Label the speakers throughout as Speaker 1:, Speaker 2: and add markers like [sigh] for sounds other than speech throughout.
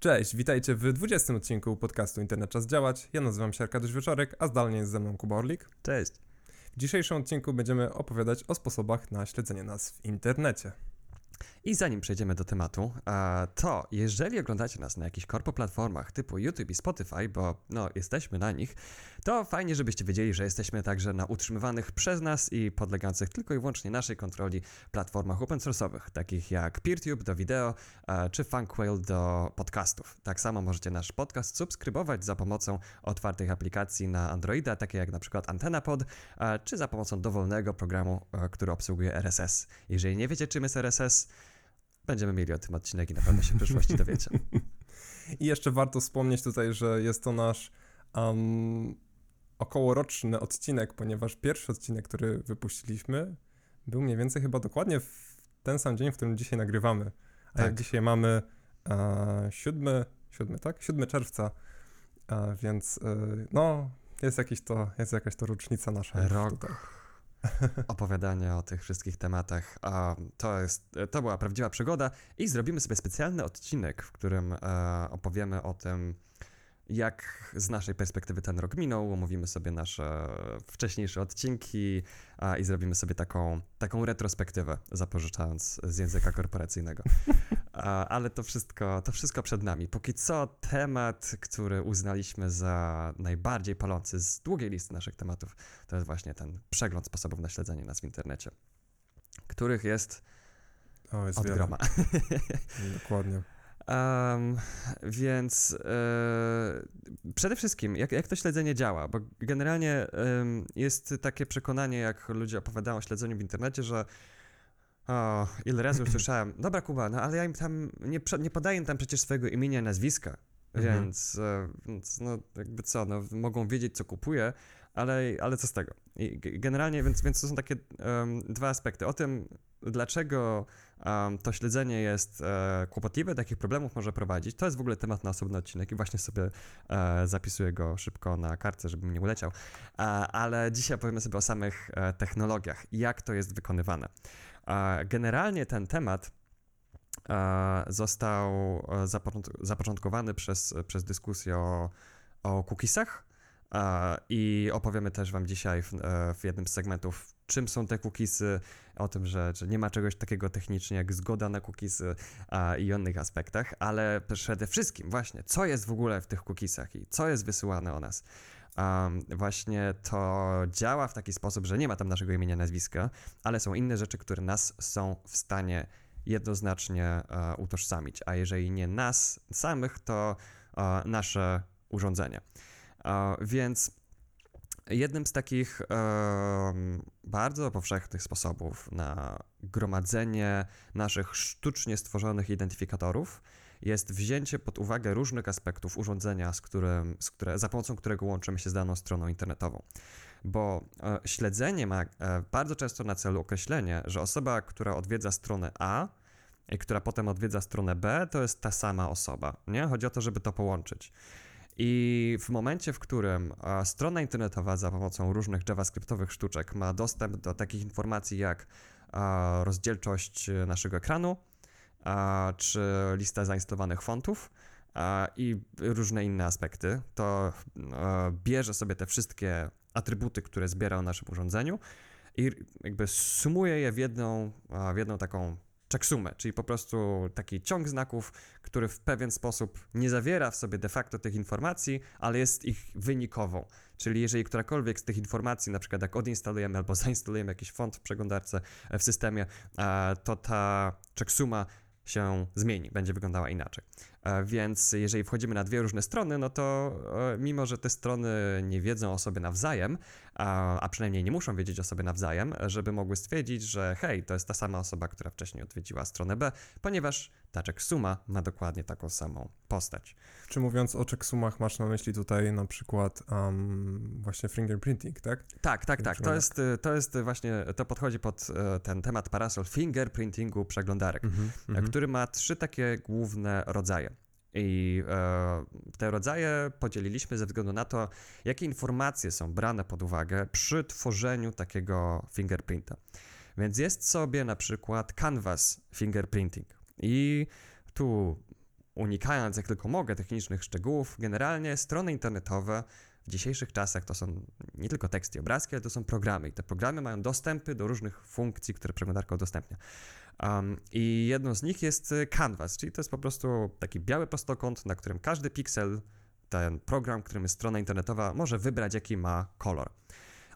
Speaker 1: Cześć, witajcie w 20 odcinku podcastu Internet Czas Działać. Ja nazywam się Arkadiusz Wieczorek, a zdalnie jest ze mną Kuba Orlik.
Speaker 2: Cześć.
Speaker 1: W dzisiejszym odcinku będziemy opowiadać o sposobach na śledzenie nas w internecie.
Speaker 2: I zanim przejdziemy do tematu, to jeżeli oglądacie nas na jakichś korpo platformach typu YouTube i Spotify, bo no jesteśmy na nich, to fajnie, żebyście wiedzieli, że jesteśmy także na utrzymywanych przez nas i podlegających tylko i wyłącznie naszej kontroli platformach open source'owych, takich jak PeerTube do wideo czy Funkwhale do podcastów. Tak samo możecie nasz podcast subskrybować za pomocą otwartych aplikacji na Androida, takie jak na przykład AntennaPod, czy za pomocą dowolnego programu, który obsługuje RSS. Jeżeli nie wiecie, czym jest RSS, Będziemy mieli o tym odcinek i na pewno się w przyszłości dowiecie. [laughs]
Speaker 1: I jeszcze warto wspomnieć tutaj, że jest to nasz um, okołoroczny odcinek, ponieważ pierwszy odcinek, który wypuściliśmy, był mniej więcej chyba dokładnie w ten sam dzień, w którym dzisiaj nagrywamy. A tak. jak dzisiaj mamy e, 7, 7, tak? 7 czerwca, e, więc e, no, jest, jakiś to, jest jakaś to rocznica nasza.
Speaker 2: Rok. Tutaj [laughs] opowiadania o tych wszystkich tematach. To, jest, to była prawdziwa przygoda i zrobimy sobie specjalny odcinek, w którym e, opowiemy o tym, jak z naszej perspektywy ten rok minął, omówimy sobie nasze wcześniejsze odcinki a, i zrobimy sobie taką, taką retrospektywę, zapożyczając z języka korporacyjnego. [laughs] A, ale to wszystko, to wszystko przed nami. Póki co temat, który uznaliśmy za najbardziej palący z długiej listy naszych tematów, to jest właśnie ten przegląd sposobów na śledzenie nas w internecie, których jest,
Speaker 1: o, jest
Speaker 2: od groma.
Speaker 1: Dokładnie.
Speaker 2: Um, więc e, przede wszystkim, jak, jak to śledzenie działa? Bo generalnie jest takie przekonanie, jak ludzie opowiadają o śledzeniu w internecie, że o, ile razy już [laughs] słyszałem, dobra Kuba, no ale ja im tam, nie, nie podaję tam przecież swojego imienia, nazwiska, mhm. więc, e, więc no jakby co, no mogą wiedzieć co kupuję, ale, ale co z tego? I generalnie, więc, więc to są takie dwa aspekty. O tym, dlaczego um, to śledzenie jest e, kłopotliwe, do jakich problemów może prowadzić, to jest w ogóle temat na osobny odcinek i właśnie sobie e, zapisuję go szybko na kartce, żeby mi nie uleciał. E, ale dzisiaj powiemy sobie o samych e, technologiach, jak to jest wykonywane. E, generalnie ten temat e, został zapoczątkowany przez, przez dyskusję o, o cookiesach, i opowiemy też Wam dzisiaj w, w, jednym z segmentów, czym są te cookiesy, o tym, że, że nie ma czegoś takiego technicznie jak zgoda na cookiesy i innych aspektach, ale przede wszystkim właśnie, co jest w ogóle w tych cookiesach i co jest wysyłane o nas. Um, właśnie to działa w taki sposób, że nie ma tam naszego imienia, nazwiska, ale są inne rzeczy, które nas są w stanie jednoznacznie uh, utożsamić, a jeżeli nie nas samych, to uh, nasze urządzenie. Więc jednym z takich bardzo powszechnych sposobów na gromadzenie naszych sztucznie stworzonych identyfikatorów jest wzięcie pod uwagę różnych aspektów urządzenia, z którym, z które, za pomocą którego łączymy się z daną stroną internetową. Bo e, śledzenie ma e, bardzo często na celu określenie, że osoba, która odwiedza stronę A, i która potem odwiedza stronę B, to jest ta sama osoba. Nie? Chodzi o to, żeby to połączyć. I w momencie, w którym strona internetowa za pomocą różnych JavaScriptowych sztuczek ma dostęp do takich informacji jak rozdzielczość naszego ekranu, czy lista zainstalowanych fontów i różne inne aspekty, to bierze sobie te wszystkie atrybuty, które zbiera o naszym urządzeniu i jakby sumuje je w jedną, w jedną taką checksumę, czyli po prostu taki ciąg znaków, który w pewien sposób nie zawiera w sobie de facto tych informacji, ale jest ich wynikową. Czyli jeżeli którakolwiek z tych informacji, na przykład jak odinstalujemy albo [laughs] zainstalujemy jakiś font w przeglądarce e, w systemie, e, to ta checksuma się zmieni, będzie wyglądała inaczej. E, więc jeżeli wchodzimy na dwie różne strony, no to mimo, że te strony nie wiedzą o sobie nawzajem, a, a przynajmniej nie muszą wiedzieć o sobie nawzajem, żeby mogły stwierdzić, że hej, to jest ta sama osoba, która wcześniej odwiedziła stronę B, ponieważ ta checksuma ma dokładnie taką samą postać.
Speaker 1: Czy mówiąc o checksumach masz na myśli tutaj na przykład um, właśnie fingerprinting, tak?
Speaker 2: Tak, tak, tak. To jest, to jest właśnie, to podchodzi pod e, ten temat parasol fingerprintingu przeglądarek, mm -hmm, który ma trzy takie główne rodzaje. I e, te rodzaje podzieliliśmy ze względu na to, jakie informacje są brane pod uwagę przy tworzeniu takiego fingerprinta. Więc jest sobie na przykład canvas fingerprinting. I tu unikając jak tylko mogę technicznych szczegółów, generalnie strony internetowe w dzisiejszych czasach to są nie tylko teksty i obrazki, ale to są programy. I te programy mają dostępy do różnych funkcji, które przeglądarka udostępnia. Um, I jedną z nich jest y, Canvas, czyli to jest po prostu taki biały prostokąt, na którym każdy piksel, ten program, którym jest strona internetowa, może wybrać, jaki ma kolor.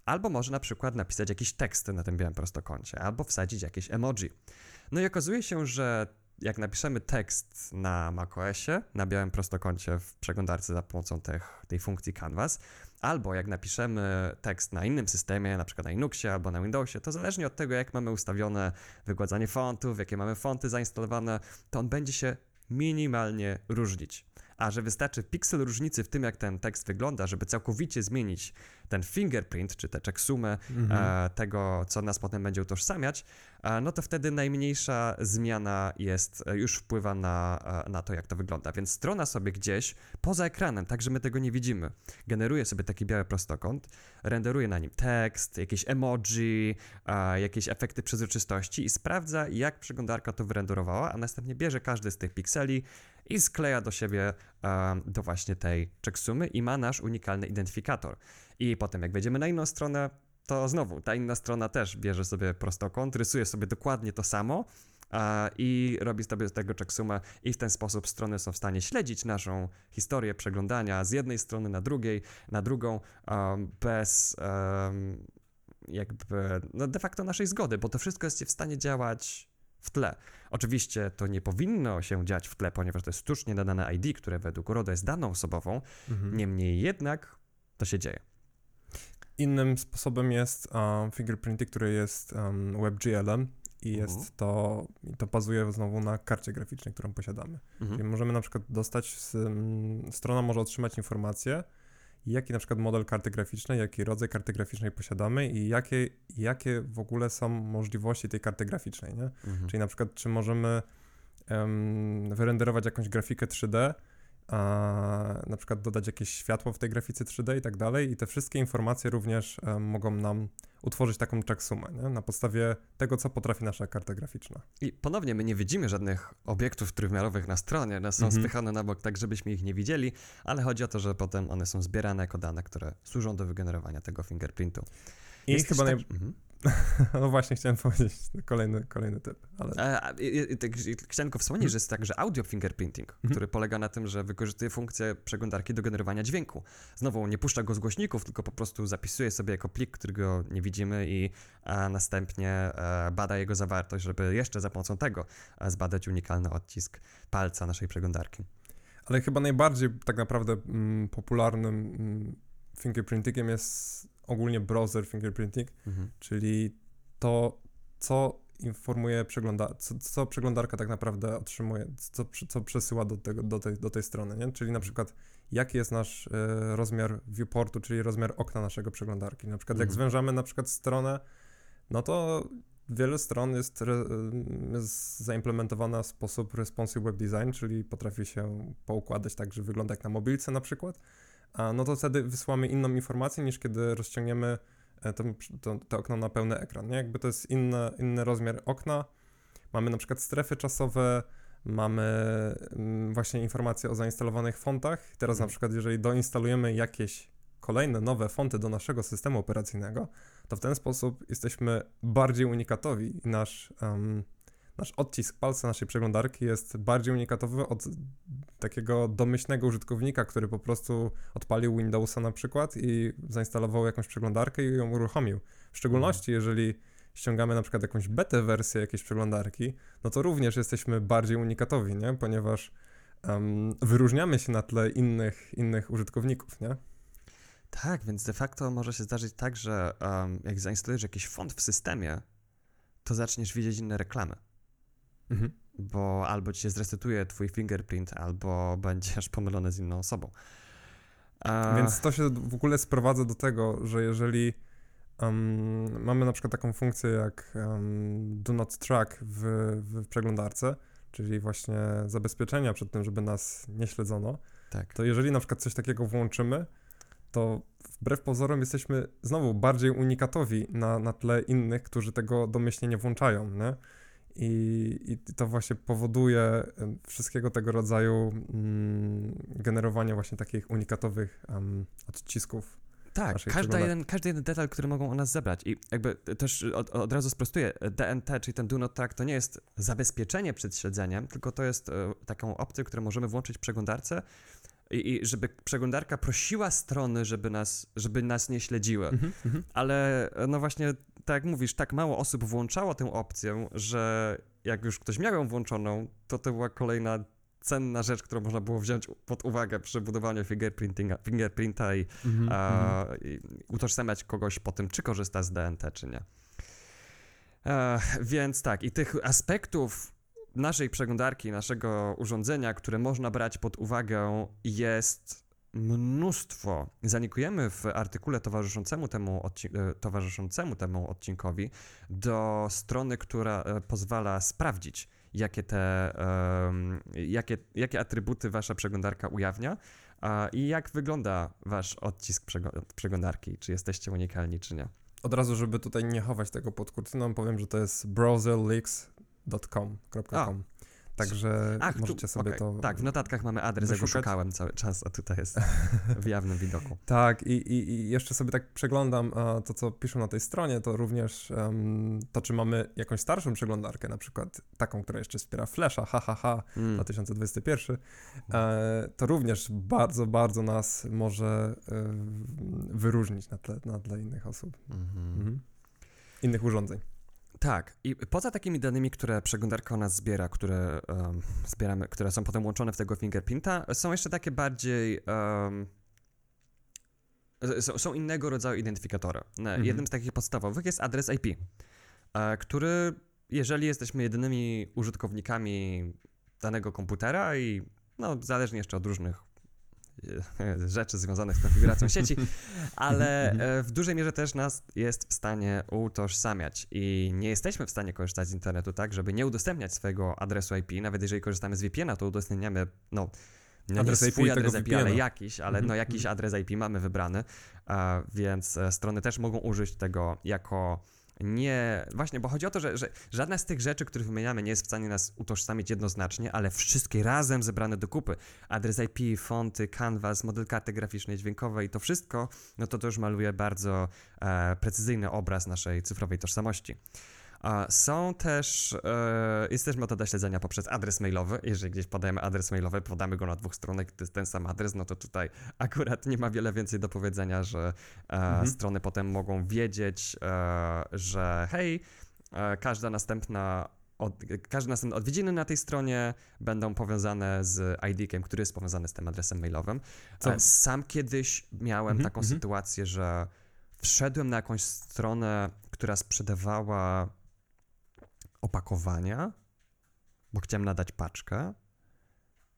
Speaker 2: Albo może na przykład napisać jakiś tekst na tym białym prostokącie, albo wsadzić jakieś emoji. No i okazuje się, że jak napiszemy tekst na macOSie, na białym prostokącie w przeglądarce za pomocą tych, tej funkcji Canvas, albo jak napiszemy tekst na innym systemie, na przykład na Linuxie albo na Windowsie, to zależnie od tego, jak mamy ustawione wygładzanie fontów, jakie mamy fonty zainstalowane, to on będzie się minimalnie różnić a że wystarczy piksel różnicy w tym, jak ten tekst wygląda, żeby całkowicie zmienić ten fingerprint, czy tę checksumę mhm. e, tego, co nas potem będzie utożsamiać, e, no to wtedy najmniejsza zmiana jest, e, już wpływa na, na to, jak to wygląda. Więc strona sobie gdzieś poza ekranem, tak że my tego nie widzimy, generuje sobie taki biały prostokąt, renderuje na nim tekst, jakieś emoji, jakieś efekty przezroczystości i sprawdza, jak przeglądarka to wyrenderowała, a następnie bierze każdy z tych pikseli, i skleja do siebie do właśnie tej checksumy i ma nasz unikalny identyfikator. I potem jak wejdziemy na inną stronę, to znowu ta inna strona też bierze sobie prostokąt, rysuje sobie dokładnie to samo i robi sobie z tego checksumę i w ten sposób strony są w stanie śledzić naszą historię przeglądania z jednej strony na drugiej, na drugą bez jakby no de facto naszej zgody, bo to wszystko jest w stanie działać w tle. Oczywiście to nie powinno się dziać w tle, ponieważ to jest sztucznie nadane ID, które według RODO jest daną osobową. Mhm. Niemniej jednak to się dzieje.
Speaker 1: Innym sposobem jest um, fingerprinting, który jest um, WebGL-em i mhm. jest to, i to bazuje znowu na karcie graficznej, którą posiadamy. Mhm. Czyli możemy na przykład dostać, z, um, strona może otrzymać informację, jaki na przykład model karty graficznej, jaki rodzaj karty graficznej posiadamy i jakie, jakie w ogóle są możliwości tej karty graficznej, nie? Mhm. Czyli na przykład, czy możemy um, wyrenderować jakąś grafikę 3D, a na przykład dodać jakieś światło w tej grafice 3D i tak dalej. I te wszystkie informacje również um, mogą nam utworzyć taką checksumę, nie? na podstawie tego, co potrafi nasza karta graficzna.
Speaker 2: I ponownie, my nie widzimy żadnych obiektów trójwymiarowych na stronie, one są mhm. spychane na bok tak, żebyśmy ich nie widzieli, ale chodzi o to, że potem one są zbierane jako dane, które służą do wygenerowania tego fingerprintu.
Speaker 1: I chyba naj... mhm. [laughs] No właśnie, chciałem powiedzieć kolejny, kolejny typ. Ale...
Speaker 2: A, chciałem tylko wspomnieć, że jest także audio fingerprinting, mhm. który polega na tym, że wykorzystuje funkcję przeglądarki do generowania dźwięku. Znowu nie puszcza go z głośników, tylko po prostu zapisuje sobie jako plik, którego nie widzimy i a następnie a, e, bada jego zawartość, żeby jeszcze za pomocą tego a, zbadać unikalny odcisk palca naszej przeglądarki.
Speaker 1: Ale chyba najbardziej tak naprawdę mm, popularnym mm, fingerprintingiem jest ogólnie browser fingerprinting, mhm. czyli to, co informuje przegląda, co, co, przeglądarka tak naprawdę otrzymuje, co, co przesyła do, tego, do, tej, do tej strony, nie? Czyli na przykład jaki jest nasz y, rozmiar viewportu, czyli rozmiar okna naszego przeglądarki. Na przykład mhm. jak zwężamy na przykład stronę, no to wiele stron jest, jest zaimplementowana w sposób responsive web design, czyli potrafi się poukładać tak, że wygląda jak na mobilce na przykład, no to wtedy wysłamy inną informację niż kiedy rozciągniemy e, to, to, to okno na pełny ekran. Nie? Jakby to jest inny, inny rozmiar okna. Mamy na przykład strefy czasowe, mamy mm, właśnie informacje o zainstalowanych fontach. Teraz na mhm. przykład, jeżeli doinstalujemy jakieś kolejne nowe fonty do naszego systemu operacyjnego, to w ten sposób jesteśmy bardziej unikatowi i nasz um, nasz odcisk palca naszej przeglądarki jest bardziej unikatowy od takiego domyślnego użytkownika, który po prostu odpalił Windowsa na przykład i zainstalował jakąś przeglądarkę i ją uruchomił. W szczególności mhm. jeżeli ściągamy na przykład jakąś betę wersję jakiejś przeglądarki, no to również jesteśmy bardziej unikatowi, nie? Ponieważ um, wyróżniamy się na tle innych, innych użytkowników, nie?
Speaker 2: Tak, więc de facto może się zdarzyć tak, że um, jak zainstalujesz jakiś font w systemie, to zaczniesz widzieć inne reklamy. Mhm. Bo albo ci się zresetuje twój fingerprint, albo [laughs] będziesz pomylony z inną osobą.
Speaker 1: A... Więc to się w ogóle sprowadza do tego, że jeżeli um, mamy na przykład taką funkcję jak um, do not track w, w przeglądarce, czyli właśnie zabezpieczenia przed tym, żeby nas nie śledzono, tak. to jeżeli na przykład coś takiego włączymy, to wbrew pozorom jesteśmy znowu bardziej unikatowi na, na tle innych, którzy tego domyślnie nie włączają, nie? I, I to właśnie powoduje wszystkiego tego rodzaju mm, generowanie właśnie takich unikatowych um, odcisków
Speaker 2: tak, każdy jeden, każdy jeden detal, który mogą o nas zebrać. I jakby też od, od, razu sprostuję, DNT, czyli ten do not track, to nie jest zabezpieczenie przed śledzeniem, tylko to jest e, taką opcję, którą możemy włączyć w przeglądarce i, i żeby przeglądarka prosiła strony, żeby nas, żeby nas nie śledziły. Mm -hmm. Ale no właśnie, tak jak mówisz, tak mało osób włączało tę opcję, że jak już ktoś miał ją włączoną, to to była kolejna cenna rzecz, którą można było wziąć pod uwagę przy budowaniu fingerprinta i, mm -hmm, a, i utożsamiać kogoś po tym, czy korzysta z DNT, czy nie. E, więc tak, i tych aspektów naszej przeglądarki, naszego urządzenia, które można brać pod uwagę, jest mnóstwo. Zanikujemy w artykule towarzyszącemu temu, e, towarzyszącemu temu odcinkowi do strony, która e, pozwala sprawdzić, jakie te, um, jakie, jakie atrybuty wasza przeglądarka ujawnia i jak wygląda wasz odcisk przeglądarki, czy jesteście unikalni, czy nie.
Speaker 1: Od razu, żeby tutaj nie chować tego pod kurtyną, powiem, że to jest browserleaks.com. Także Ach, możecie tu, sobie okay. to.
Speaker 2: Tak, w notatkach mamy adres, ja go szukałem cały czas, a tutaj jest [laughs] w jawnym widoku.
Speaker 1: Tak, i, i, i jeszcze sobie tak przeglądam to, co piszą na tej stronie, to również um, to, czy mamy jakąś starszą przeglądarkę, na przykład taką, która jeszcze wspiera Flasha, hahaha, mm. 2021, e, to również bardzo, bardzo nas może e, wyróżnić na tle, na tle innych osób. Mm -hmm. mhm. Innych urządzeń.
Speaker 2: Tak, i poza takimi danymi, które przeglądarka o nas zbiera, które um, zbieramy, które są potem łączone w tego fingerprinta, są jeszcze takie bardziej. Um, są, są, innego rodzaju identyfikatory. Mhm. Jednym z takich podstawowych jest adres IP, e, który, jeżeli jesteśmy jedynymi użytkownikami danego komputera i no, zależnie jeszcze od różnych rzeczy związanych z konfiguracją sieci, [laughs] ale e, w dużej mierze też nas jest w stanie utożsamiać. I nie jesteśmy w stanie korzystać z internetu tak, żeby nie udostępniać swojego adresu IP, nawet jeżeli korzystamy z VPN-a, to udostępniamy, no, nie adres swój IP adres IP, ale jakiś, ale no jakiś adres IP mamy wybrany, więc e, strony też mogą użyć tego jako nie. Właśnie, bo chodzi o to, że, że żadna z tych rzeczy, które wymieniamy, nie jest w stanie nas utożsamić jednoznacznie, ale wszystkie razem zebrane do kupy. Adres IP, fonty, canvas, model karty graficznej, dźwiękowej, to wszystko, no to to już maluje bardzo e, precyzyjny obraz naszej cyfrowej tożsamości. Są też, e, jest też metoda śledzenia poprzez adres mailowy. Jeżeli gdzieś podajemy adres mailowy, podamy go na dwóch stronach, to jest ten sam adres, no to tutaj akurat nie ma wiele więcej do powiedzenia, że e, mhm. strony potem mogą wiedzieć, e, że hej, każda następna od, każde następne odwiedziny na tej stronie będą powiązane z ID-kiem, który jest powiązany z tym adresem mailowym. Co? Sam kiedyś miałem mhm, taką mhm. sytuację, że wszedłem na jakąś stronę, która sprzedawała opakowania, bo chciałem nadać paczkę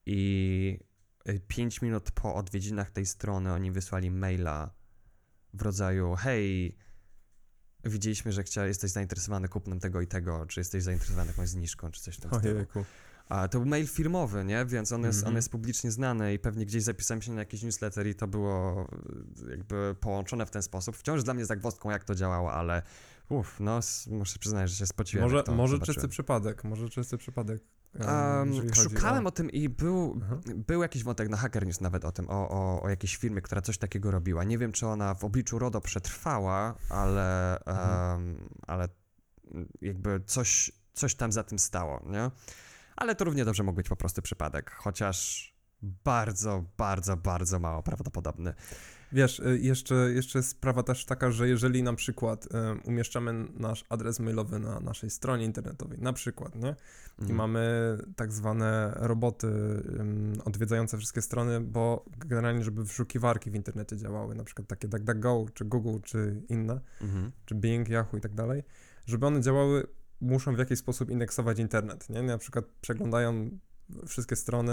Speaker 2: i 5 y, minut po odwiedzinach tej strony oni wysłali maila w rodzaju hej, widzieliśmy, że chcia, jesteś zainteresowany kupnem tego i tego, czy jesteś zainteresowany jakąś zniżką, czy coś w tym stylu. A to był mail firmowy, nie? Więc on jest, mm -hmm. on mhm. jest publicznie znany i pewnie gdzieś zapisałem się na jakiś newsletter i to było jakby połączone w ten sposób. Wciąż dla mnie zagwozdką, jak to działało, ale Uff, no muszę przyznać, że się spociłem.
Speaker 1: Może, może czysty przypadek, może czysty przypadek.
Speaker 2: Um, szukałem o... o... tym i był, był jakiś wątek na Hacker News nawet o tym, o, o, o jakiejś firmie, która coś takiego robiła. Nie wiem, czy ona w obliczu RODO przetrwała, ale, um, ale jakby coś, coś tam za tym stało, nie? Ale to równie dobrze mógł być po prostu przypadek, chociaż bardzo, bardzo, bardzo mało prawdopodobny.
Speaker 1: Wiesz, y, jeszcze, jeszcze sprawa też taka, że jeżeli na przykład um, umieszczamy nasz adres mailowy na naszej stronie internetowej, na przykład, nie? I mhm. mamy tak zwane roboty odwiedzające wszystkie strony, bo generalnie, żeby wyszukiwarki w internecie działały, na przykład takie DuckDuckGo, czy Google, czy inne, mhm. czy Bing, Yahoo i tak dalej, żeby one działały, muszą w jakiś sposób indeksować internet, nie? Na przykład przeglądają wszystkie strony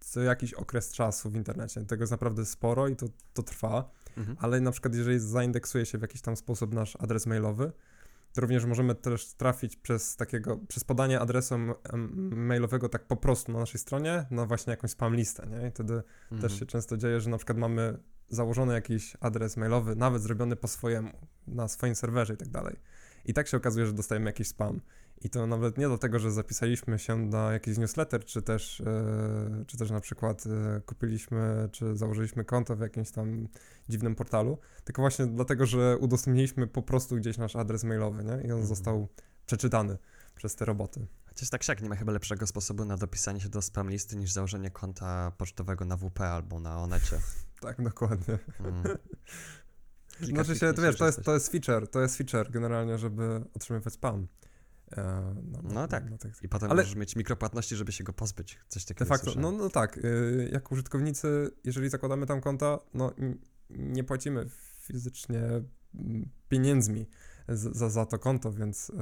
Speaker 1: co jakiś okres czasu w internecie. Tego jest naprawdę sporo i to, to trwa, mhm. ale na przykład jeżeli zaindeksuje się w jakiś tam sposób nasz adres mailowy, to również możemy też trafić przez takiego, przez podanie adresu mailowego tak po prostu na naszej stronie, na właśnie jakąś spam listę, nie? I wtedy mhm. też się często dzieje, że na przykład mamy założony jakiś adres mailowy, nawet zrobiony po swojemu, na swoim serwerze i tak dalej. i tak się okazuje, że dostajemy jakiś spam. I to nawet nie dlatego, że zapisaliśmy się na jakiś newsletter, czy też, e, czy też na przykład e, kupiliśmy, czy założyliśmy konto w jakimś tam dziwnym portalu, tylko właśnie dlatego, że udostępniliśmy po prostu gdzieś nasz adres mailowy, nie? I on
Speaker 2: Mhm.
Speaker 1: został przeczytany przez te roboty.
Speaker 2: Chociaż tak siak nie ma chyba lepszego sposobu na dopisanie się do spam listy niż założenie konta pocztowego na WP albo na Onecie. [laughs]
Speaker 1: Tak, dokładnie.
Speaker 2: Mm.
Speaker 1: Znaczy się, to wiesz, to jest, to jest feature, to jest feature generalnie, żeby otrzymywać spam. E, na-
Speaker 2: No
Speaker 1: na-
Speaker 2: tak.
Speaker 1: na tych-
Speaker 2: I potem
Speaker 1: Ale-
Speaker 2: możesz mieć mikropłatności, żeby się go pozbyć. Coś
Speaker 1: De
Speaker 2: takiego
Speaker 1: facto,
Speaker 2: słyszałem.
Speaker 1: no, no tak, y, jako użytkownicy, jeżeli zakładamy tam konta, no nie płacimy fizycznie mm, pieniędzmi za, za to konto, więc, y,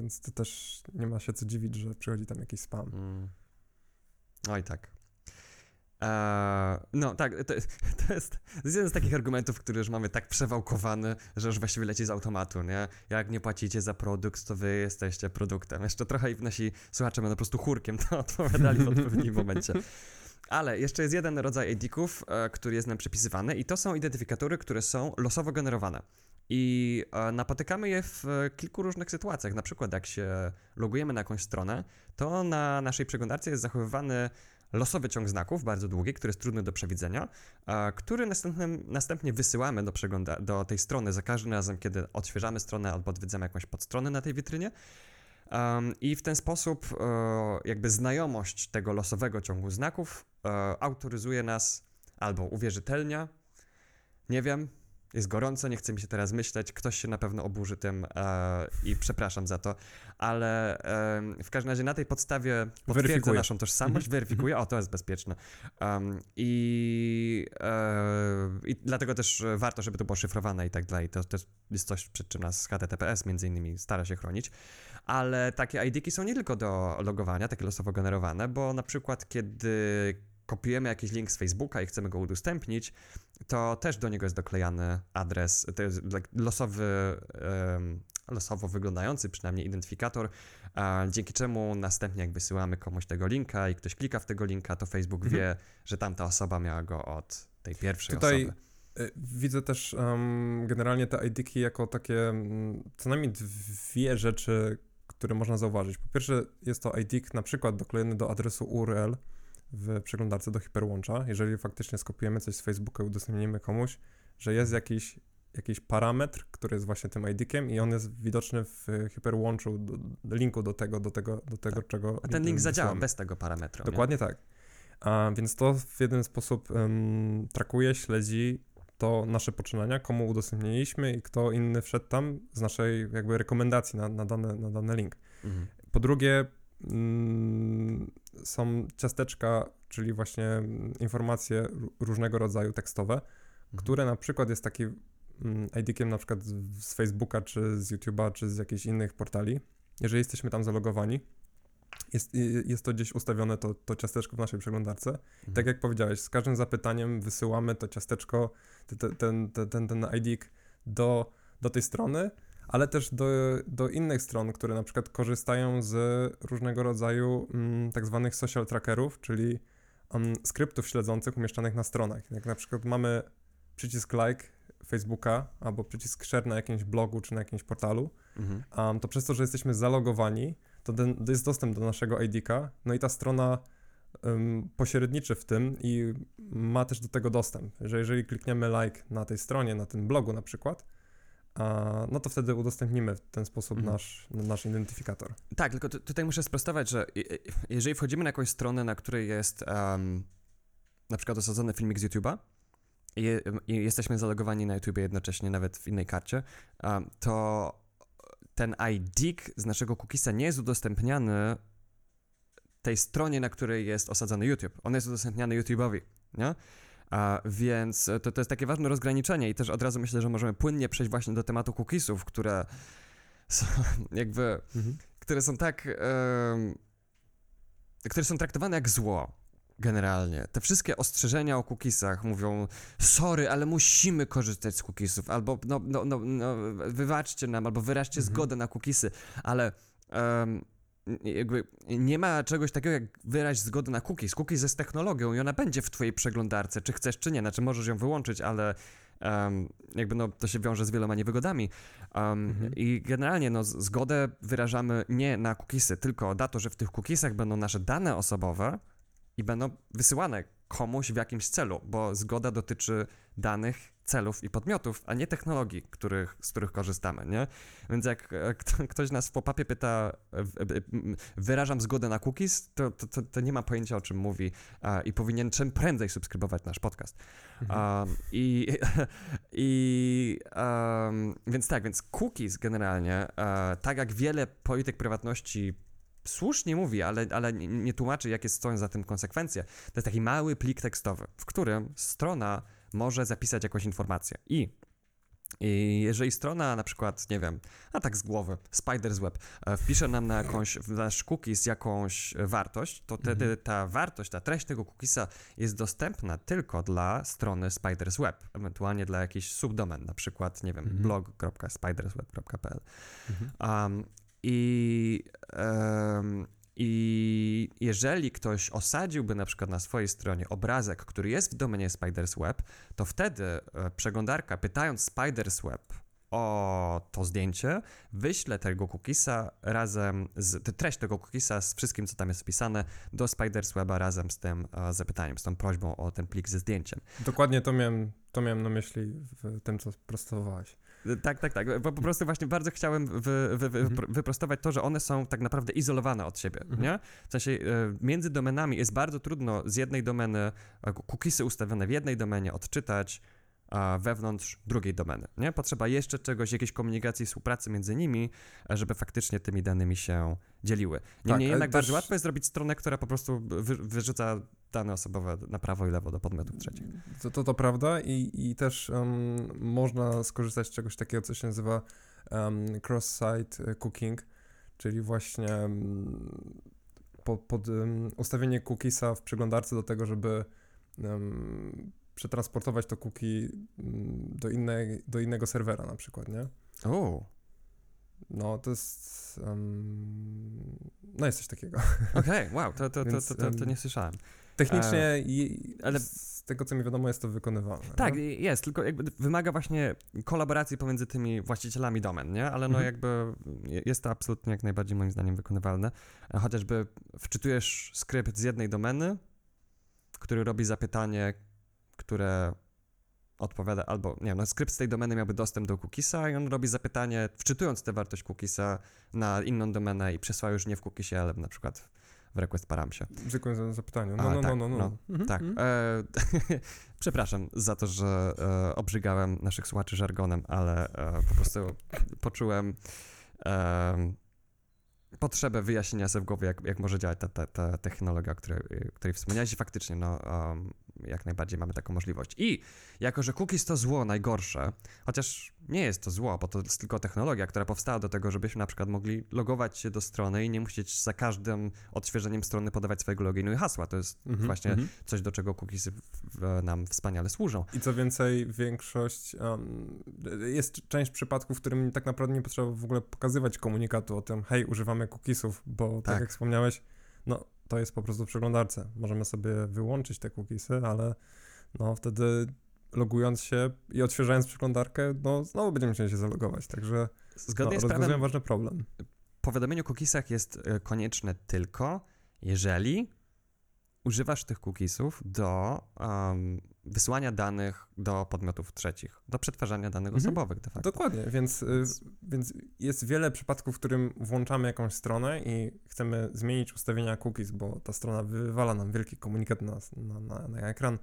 Speaker 1: więc to też nie ma się co dziwić, że przychodzi tam jakiś spam.
Speaker 2: Mm. Oj tak. No tak, to, [laughs] to, jest, jeden z takich argumentów, który już mamy tak przewałkowany, że już właściwie leci z automatu, nie? Jak nie płacicie za produkt, to wy jesteście produktem. Jeszcze trochę i nasi słuchacze będą po prostu chórkiem to [laughs] odpowiadali w odpowiednim momencie. Ale jeszcze jest jeden rodzaj ID-ków, e, który jest nam przypisywany i to są identyfikatory, które są losowo generowane. I e, napotykamy je w e, kilku różnych sytuacjach. Na przykład jak się logujemy na jakąś stronę, to na naszej przeglądarce jest zachowywany losowy ciąg znaków, bardzo długi, który jest trudny do przewidzenia, który następnym, następnie wysyłamy do, przegląda- do tej strony za każdym razem, kiedy odświeżamy stronę albo odwiedzamy jakąś podstronę na tej witrynie. Um, I w ten sposób e, jakby znajomość tego losowego ciągu znaków e, autoryzuje nas albo uwierzytelnia, nie wiem, jest gorąco, nie chce mi się teraz myśleć, ktoś się na pewno oburzy tym e, i przepraszam za to, ale em, w każdym razie na tej podstawie potwierdza
Speaker 1: Weryfikuje.
Speaker 2: naszą tożsamość,
Speaker 1: Mhm.
Speaker 2: weryfikuje, o to jest bezpieczne. Um, i, e, I dlatego też e, warto, żeby to było szyfrowane i tak dalej. To, to jest coś, przed czym nas HTTPS między innymi stara się chronić. Ale takie ID-ki są nie tylko do logowania, takie losowo generowane, bo na przykład kiedy kopiujemy jakiś link z Facebooka i chcemy go udostępnić, to też do niego jest doklejany adres, to jest losowy, losowo wyglądający przynajmniej identyfikator, dzięki czemu następnie jak wysyłamy komuś tego linka i ktoś klika w tego linka, to Facebook
Speaker 1: Mhm.
Speaker 2: wie, że tamta osoba miała go od tej pierwszej
Speaker 1: Tutaj
Speaker 2: osoby.
Speaker 1: y, widzę też em, generalnie te ID-ki jako takie mm, co najmniej dwie rzeczy, które można zauważyć. Po pierwsze jest to ID na przykład doklejony do adresu URL w przeglądarce do hiperłącza. Jeżeli faktycznie skopiujemy coś z Facebooka i udostępnimy komuś, że jest jakiś, jakiś parametr, który jest właśnie tym ID-kiem i on jest widoczny w hiperłączu, do, linku do tego, do tego, do tego czego
Speaker 2: Tak. A ten link zadziała bez tego parametru. nie?
Speaker 1: Dokładnie tak. A, więc to w jeden sposób um, trakuje, śledzi to nasze poczynania, komu udostępniliśmy i kto inny wszedł tam z naszej jakby rekomendacji na, na, dany, na dany link.
Speaker 2: Mhm.
Speaker 1: Po drugie, mm, są ciasteczka, czyli właśnie mm, informacje różnego rodzaju tekstowe,
Speaker 2: Mhm.
Speaker 1: które na przykład jest taki mm, ID-kiem na przykład z, Facebooka, czy z YouTube'a, czy z jakichś innych portali. Jeżeli jesteśmy tam zalogowani, jest, jest to gdzieś ustawione, to, to ciasteczko w naszej przeglądarce.
Speaker 2: Mhm.
Speaker 1: Tak jak powiedziałeś, z każdym zapytaniem wysyłamy to ciasteczko, te- te- ten, ten, ten, ten ID do, do tej strony, ale też do, do innych stron, które na przykład korzystają z różnego rodzaju mm, tak zwanych social trackerów, czyli mm, skryptów śledzących umieszczanych na stronach. Jak na przykład mamy przycisk like Facebooka albo przycisk share na jakimś blogu czy na jakimś portalu,
Speaker 2: Mhm.
Speaker 1: um, to przez to, że jesteśmy zalogowani, to ten, to jest dostęp do naszego ID-ka, no i ta strona um, pośredniczy w tym i ma też do tego dostęp, że jeżeli klikniemy like na tej stronie, na tym blogu na przykład, no to wtedy udostępnimy w ten sposób
Speaker 2: Mhm.
Speaker 1: nasz, nasz identyfikator.
Speaker 2: Tak, tylko tu- tutaj muszę sprostować, że jeżeli wchodzimy na jakąś stronę, na której jest em, na przykład osadzony filmik z YouTube'a i, i jesteśmy zalogowani na YouTubie jednocześnie, nawet w innej karcie, em, to ten ID z naszego cookiesa nie jest udostępniany tej stronie, na której jest osadzony YouTube. On jest udostępniany YouTube'owi, nie? A, więc to, to jest takie ważne rozgraniczenie i też od razu myślę, że możemy płynnie przejść właśnie do tematu cookiesów, które [laughs] są jakby które są tak. em, które są traktowane jak zło. Generalnie. Te wszystkie ostrzeżenia o cookiesach mówią, sorry, ale musimy korzystać z cookiesów, albo no, no, no, no, wybaczcie nam, albo wyraźcie
Speaker 1: Mhm.
Speaker 2: zgodę na cookiesy, ale em, jakby nie ma czegoś takiego jak wyraź zgodę na cookies. Cookies jest technologią i ona będzie w twojej przeglądarce, czy chcesz, czy nie. Znaczy możesz ją wyłączyć, ale um, jakby no, to się wiąże z wieloma niewygodami. Um, mhm. I generalnie no, zgodę wyrażamy nie na cookiesy, tylko na to, że w tych cookiesach będą nasze dane osobowe i będą wysyłane komuś w jakimś celu, bo zgoda dotyczy danych, celów i podmiotów, a nie technologii, których, z których korzystamy, nie? Więc jak ktoś nas w pop-upie pyta, wyrażam zgodę na cookies, to, to, to, nie ma pojęcia, o czym mówi i powinien czym prędzej subskrybować nasz podcast. Mhm. Um, I, [laughs] i um, więc tak, więc cookies generalnie, tak jak wiele polityk prywatności słusznie mówi, ale, ale nie tłumaczy, jakie stoją za tym konsekwencje. To jest taki mały plik tekstowy, w którym strona może zapisać jakąś informację. I i jeżeli strona na przykład, nie wiem, a tak z głowy, Spider's Web, e, wpisze nam na jakąś, w nasz cookies jakąś wartość, to wtedy mhm. ta wartość, ta treść tego cookiesa jest dostępna tylko dla strony Spider's Web, ewentualnie dla jakichś subdomen, na przykład, nie wiem, mhm. blog.spidersweb.pl. Mhm. Um, I um, i jeżeli ktoś osadziłby na przykład na swojej stronie obrazek, który jest w domenie Spider's Web, to wtedy e, przeglądarka, pytając Spider's Web o to zdjęcie, wyślę tego cookiesa razem z, treść tego cookiesa z wszystkim, co tam jest wpisane do Spider's Weba razem z tym e, zapytaniem, z tą prośbą o ten plik ze zdjęciem.
Speaker 1: Dokładnie to miałem, to miałem na myśli w tym, co prostowałeś.
Speaker 2: Tak, tak, tak. Po, po prostu właśnie bardzo chciałem wy, wy, wy, mhm. wyprostować to, że one są tak naprawdę izolowane od siebie, mhm. nie? W sensie e, między domenami jest bardzo trudno z jednej domeny e, cookiesy ustawione w jednej domenie odczytać wewnątrz drugiej domeny. Nie? Potrzeba jeszcze czegoś, jakiejś komunikacji, współpracy między nimi, żeby faktycznie tymi danymi się dzieliły. Niemniej tak, jednak też... bardzo łatwo jest zrobić stronę, która po prostu wy, wyrzuca dane osobowe na prawo i lewo do podmiotów trzecich.
Speaker 1: To, to, to prawda i, i też um, można skorzystać z czegoś takiego, co się nazywa um, cross-site cooking, czyli właśnie um, po, pod ustawienie cookiesa w przeglądarce do tego, żeby przetransportować to cookie do, innej, do innego serwera na przykład, nie?
Speaker 2: O.
Speaker 1: No, to jest. Um, no, jest coś takiego.
Speaker 2: Okej, okay, wow, to, to, Więc, to, to, to, nie słyszałem.
Speaker 1: Technicznie, e, i, ale z tego co mi wiadomo, jest to wykonywalne.
Speaker 2: Tak, nie? jest, tylko jakby wymaga właśnie kolaboracji pomiędzy tymi właścicielami domen, nie? Ale no mhm. jakby jest to absolutnie jak najbardziej moim zdaniem wykonywalne. E, chociażby wczytujesz skrypt z jednej domeny, który robi zapytanie, które odpowiada, albo nie wiem, no skrypt z tej domeny miałby dostęp do cookiesa i on robi zapytanie, wczytując tę wartość cookiesa na inną domenę i przesła już nie w cookisie, ale na przykład w request paramsie.
Speaker 1: Zwykłe zapytanie. No, A, no,
Speaker 2: tak,
Speaker 1: no, no, no.
Speaker 2: no. Mhm, tak. Mhm. E, [laughs] przepraszam za to, że e, obrzygałem naszych słuchaczy żargonem, ale e, po prostu poczułem e, potrzebę wyjaśnienia sobie w głowie, jak, jak może działać ta, ta, ta technologia, o której, której wspomniałeś i faktycznie, no, um, jak najbardziej mamy taką możliwość. I jako, że cookies to zło najgorsze, chociaż nie jest to zło, bo to jest tylko technologia, która powstała do tego, żebyśmy na przykład mogli logować się do strony i nie musieć za każdym odświeżeniem strony podawać swojego loginu i hasła. To jest mm -hmm, właśnie mm -hmm. coś, do czego cookiesy nam wspaniale służą.
Speaker 1: I co więcej, większość, um, jest część przypadków, w którym tak naprawdę nie potrzeba w ogóle pokazywać komunikatu o tym, hej, używamy cookiesów, bo tak, tak jak wspomniałeś, no to jest po prostu w przeglądarce. Możemy sobie wyłączyć te cookiesy, ale no wtedy logując się i odświeżając przeglądarkę, no znowu będziemy musieli się zalogować, także Zgodnie no, z prawem, ważny problem.
Speaker 2: Powiadomienie o cookiesach jest e, konieczne tylko, jeżeli używasz tych cookiesów do um, wysyłania danych do podmiotów trzecich, do przetwarzania danych mhm. osobowych de facto.
Speaker 1: Dokładnie, więc, y, więc jest wiele przypadków, w którym włączamy jakąś stronę i chcemy zmienić ustawienia cookies, bo ta strona wywala nam wielki komunikat na, na, na, na ekran,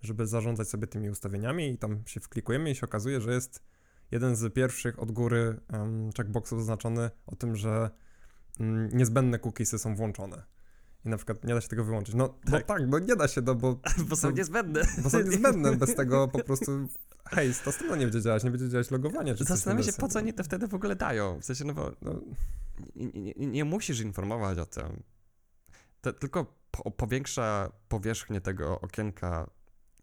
Speaker 1: żeby zarządzać sobie tymi ustawieniami i tam się wklikujemy i się okazuje, że jest jeden z pierwszych od góry um, checkboxów zaznaczony o tym, że um, niezbędne cookiesy są włączone i na przykład nie da się tego wyłączyć. No tak, no, tak no nie da się, no bo... [laughs]
Speaker 2: Bo są niezbędne.
Speaker 1: Bo są [laughs] niezbędne, bez tego po prostu hej, ta strona nie będzie działać, nie będzie działać logowanie. Czy
Speaker 2: Zastanawiam się, po co oni to wtedy w ogóle dają. W sensie, no bo no, nie, nie, nie, musisz informować o tym. To tylko po, powiększa powierzchnię tego okienka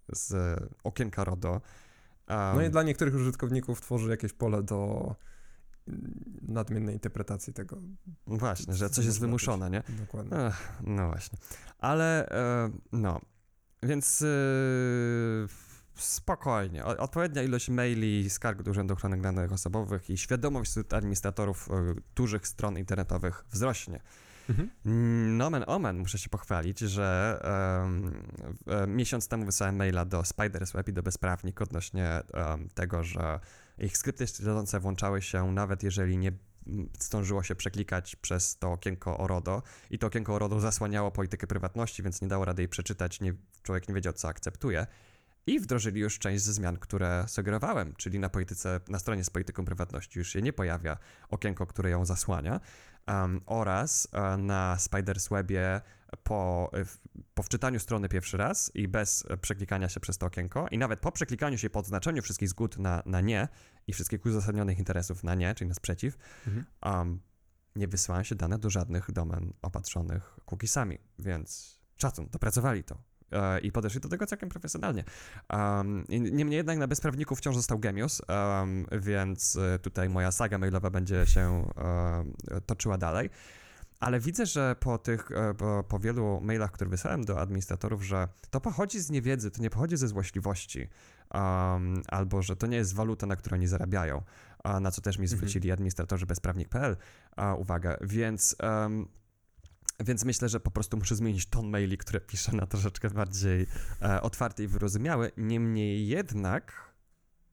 Speaker 2: z okienka RODO.
Speaker 1: Um, no i dla niektórych użytkowników tworzy jakieś pole do nadmiennej interpretacji tego.
Speaker 2: Właśnie, że coś jest wymuszone, nie?
Speaker 1: Dokładnie.
Speaker 2: Ech, no właśnie. Ale e, no, więc e, spokojnie. O, odpowiednia ilość maili, skarg do Urzędu Ochrony Danych Osobowych i świadomość wśród administratorów e, dużych stron internetowych wzrośnie.
Speaker 1: Mhm.
Speaker 2: Nomen omen, muszę się pochwalić, że um, miesiąc temu wysłałem maila do Spiders Web i do Bezprawnik odnośnie tego, że ich skrypty śledzące włączały się nawet jeżeli nie zdążyło się przeklikać przez to okienko ORODO i to okienko ORODO zasłaniało politykę prywatności, więc nie dało rady jej przeczytać, nie, człowiek nie wiedział, co akceptuje. I wdrożyli już część ze zmian, które sugerowałem, czyli na polityce, na stronie z polityką prywatności już się nie pojawia okienko, które ją zasłania, um, oraz uh, na Spiders Webie po, po wczytaniu strony pierwszy raz i bez przeklikania się przez to okienko i nawet po przeklikaniu się po odznaczeniu wszystkich zgód na, na nie i wszystkich uzasadnionych interesów na nie, czyli na sprzeciw, mhm. um, nie wysyłają się dane do żadnych domen opatrzonych cookiesami, więc szacun, dopracowali to. E, i podeszli do tego całkiem profesjonalnie. Um, niemniej jednak na bezprawników wciąż został Gemius, um, więc e, tutaj moja saga mailowa będzie się um, toczyła dalej. Ale widzę, że po tych, po, po, wielu mailach, które wysłałem do administratorów, że to pochodzi z niewiedzy, to nie pochodzi ze złośliwości, um, albo że to nie jest waluta, na którą oni zarabiają, na co też mi mhm. zwrócili administratorzy bezprawnik.pl uwagę. Więc um, więc myślę, że po prostu muszę zmienić ton maili, które piszę na troszeczkę bardziej e, otwarty i wyrozumiały. Niemniej jednak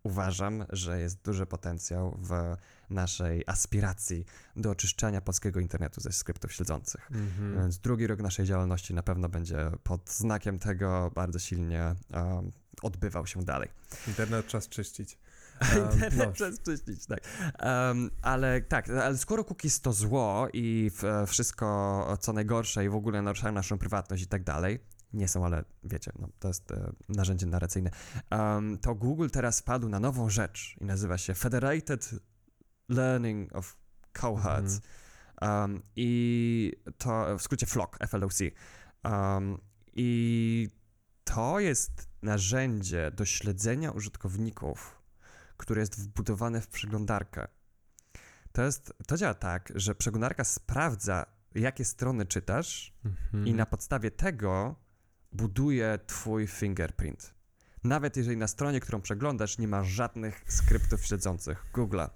Speaker 2: uważam, że jest duży potencjał w naszej aspiracji do oczyszczania polskiego internetu ze skryptów śledzących. Mm-hmm. Więc drugi rok naszej działalności na pewno będzie pod znakiem tego bardzo silnie um, odbywał się dalej.
Speaker 1: Internet czas czyścić. [laughs]
Speaker 2: Internet no. przez czyścić, tak. Um, ale tak, ale skoro cookies to zło i wszystko co najgorsze i w ogóle naruszają naszą prywatność i tak dalej, nie są, ale wiecie, no, to jest e, narzędzie narracyjne, um, to Google teraz wpadł na nową rzecz i nazywa się Federated Learning of Cohorts. Um, I to w skrócie FLOC, FLOC. Um, I to jest narzędzie do śledzenia użytkowników które jest wbudowane w przeglądarkę. To, jest, to działa tak, że przeglądarka sprawdza, jakie strony czytasz mhm. i na podstawie tego buduje twój fingerprint. Nawet jeżeli na stronie, którą przeglądasz, nie ma żadnych skryptów śledzących Google'a.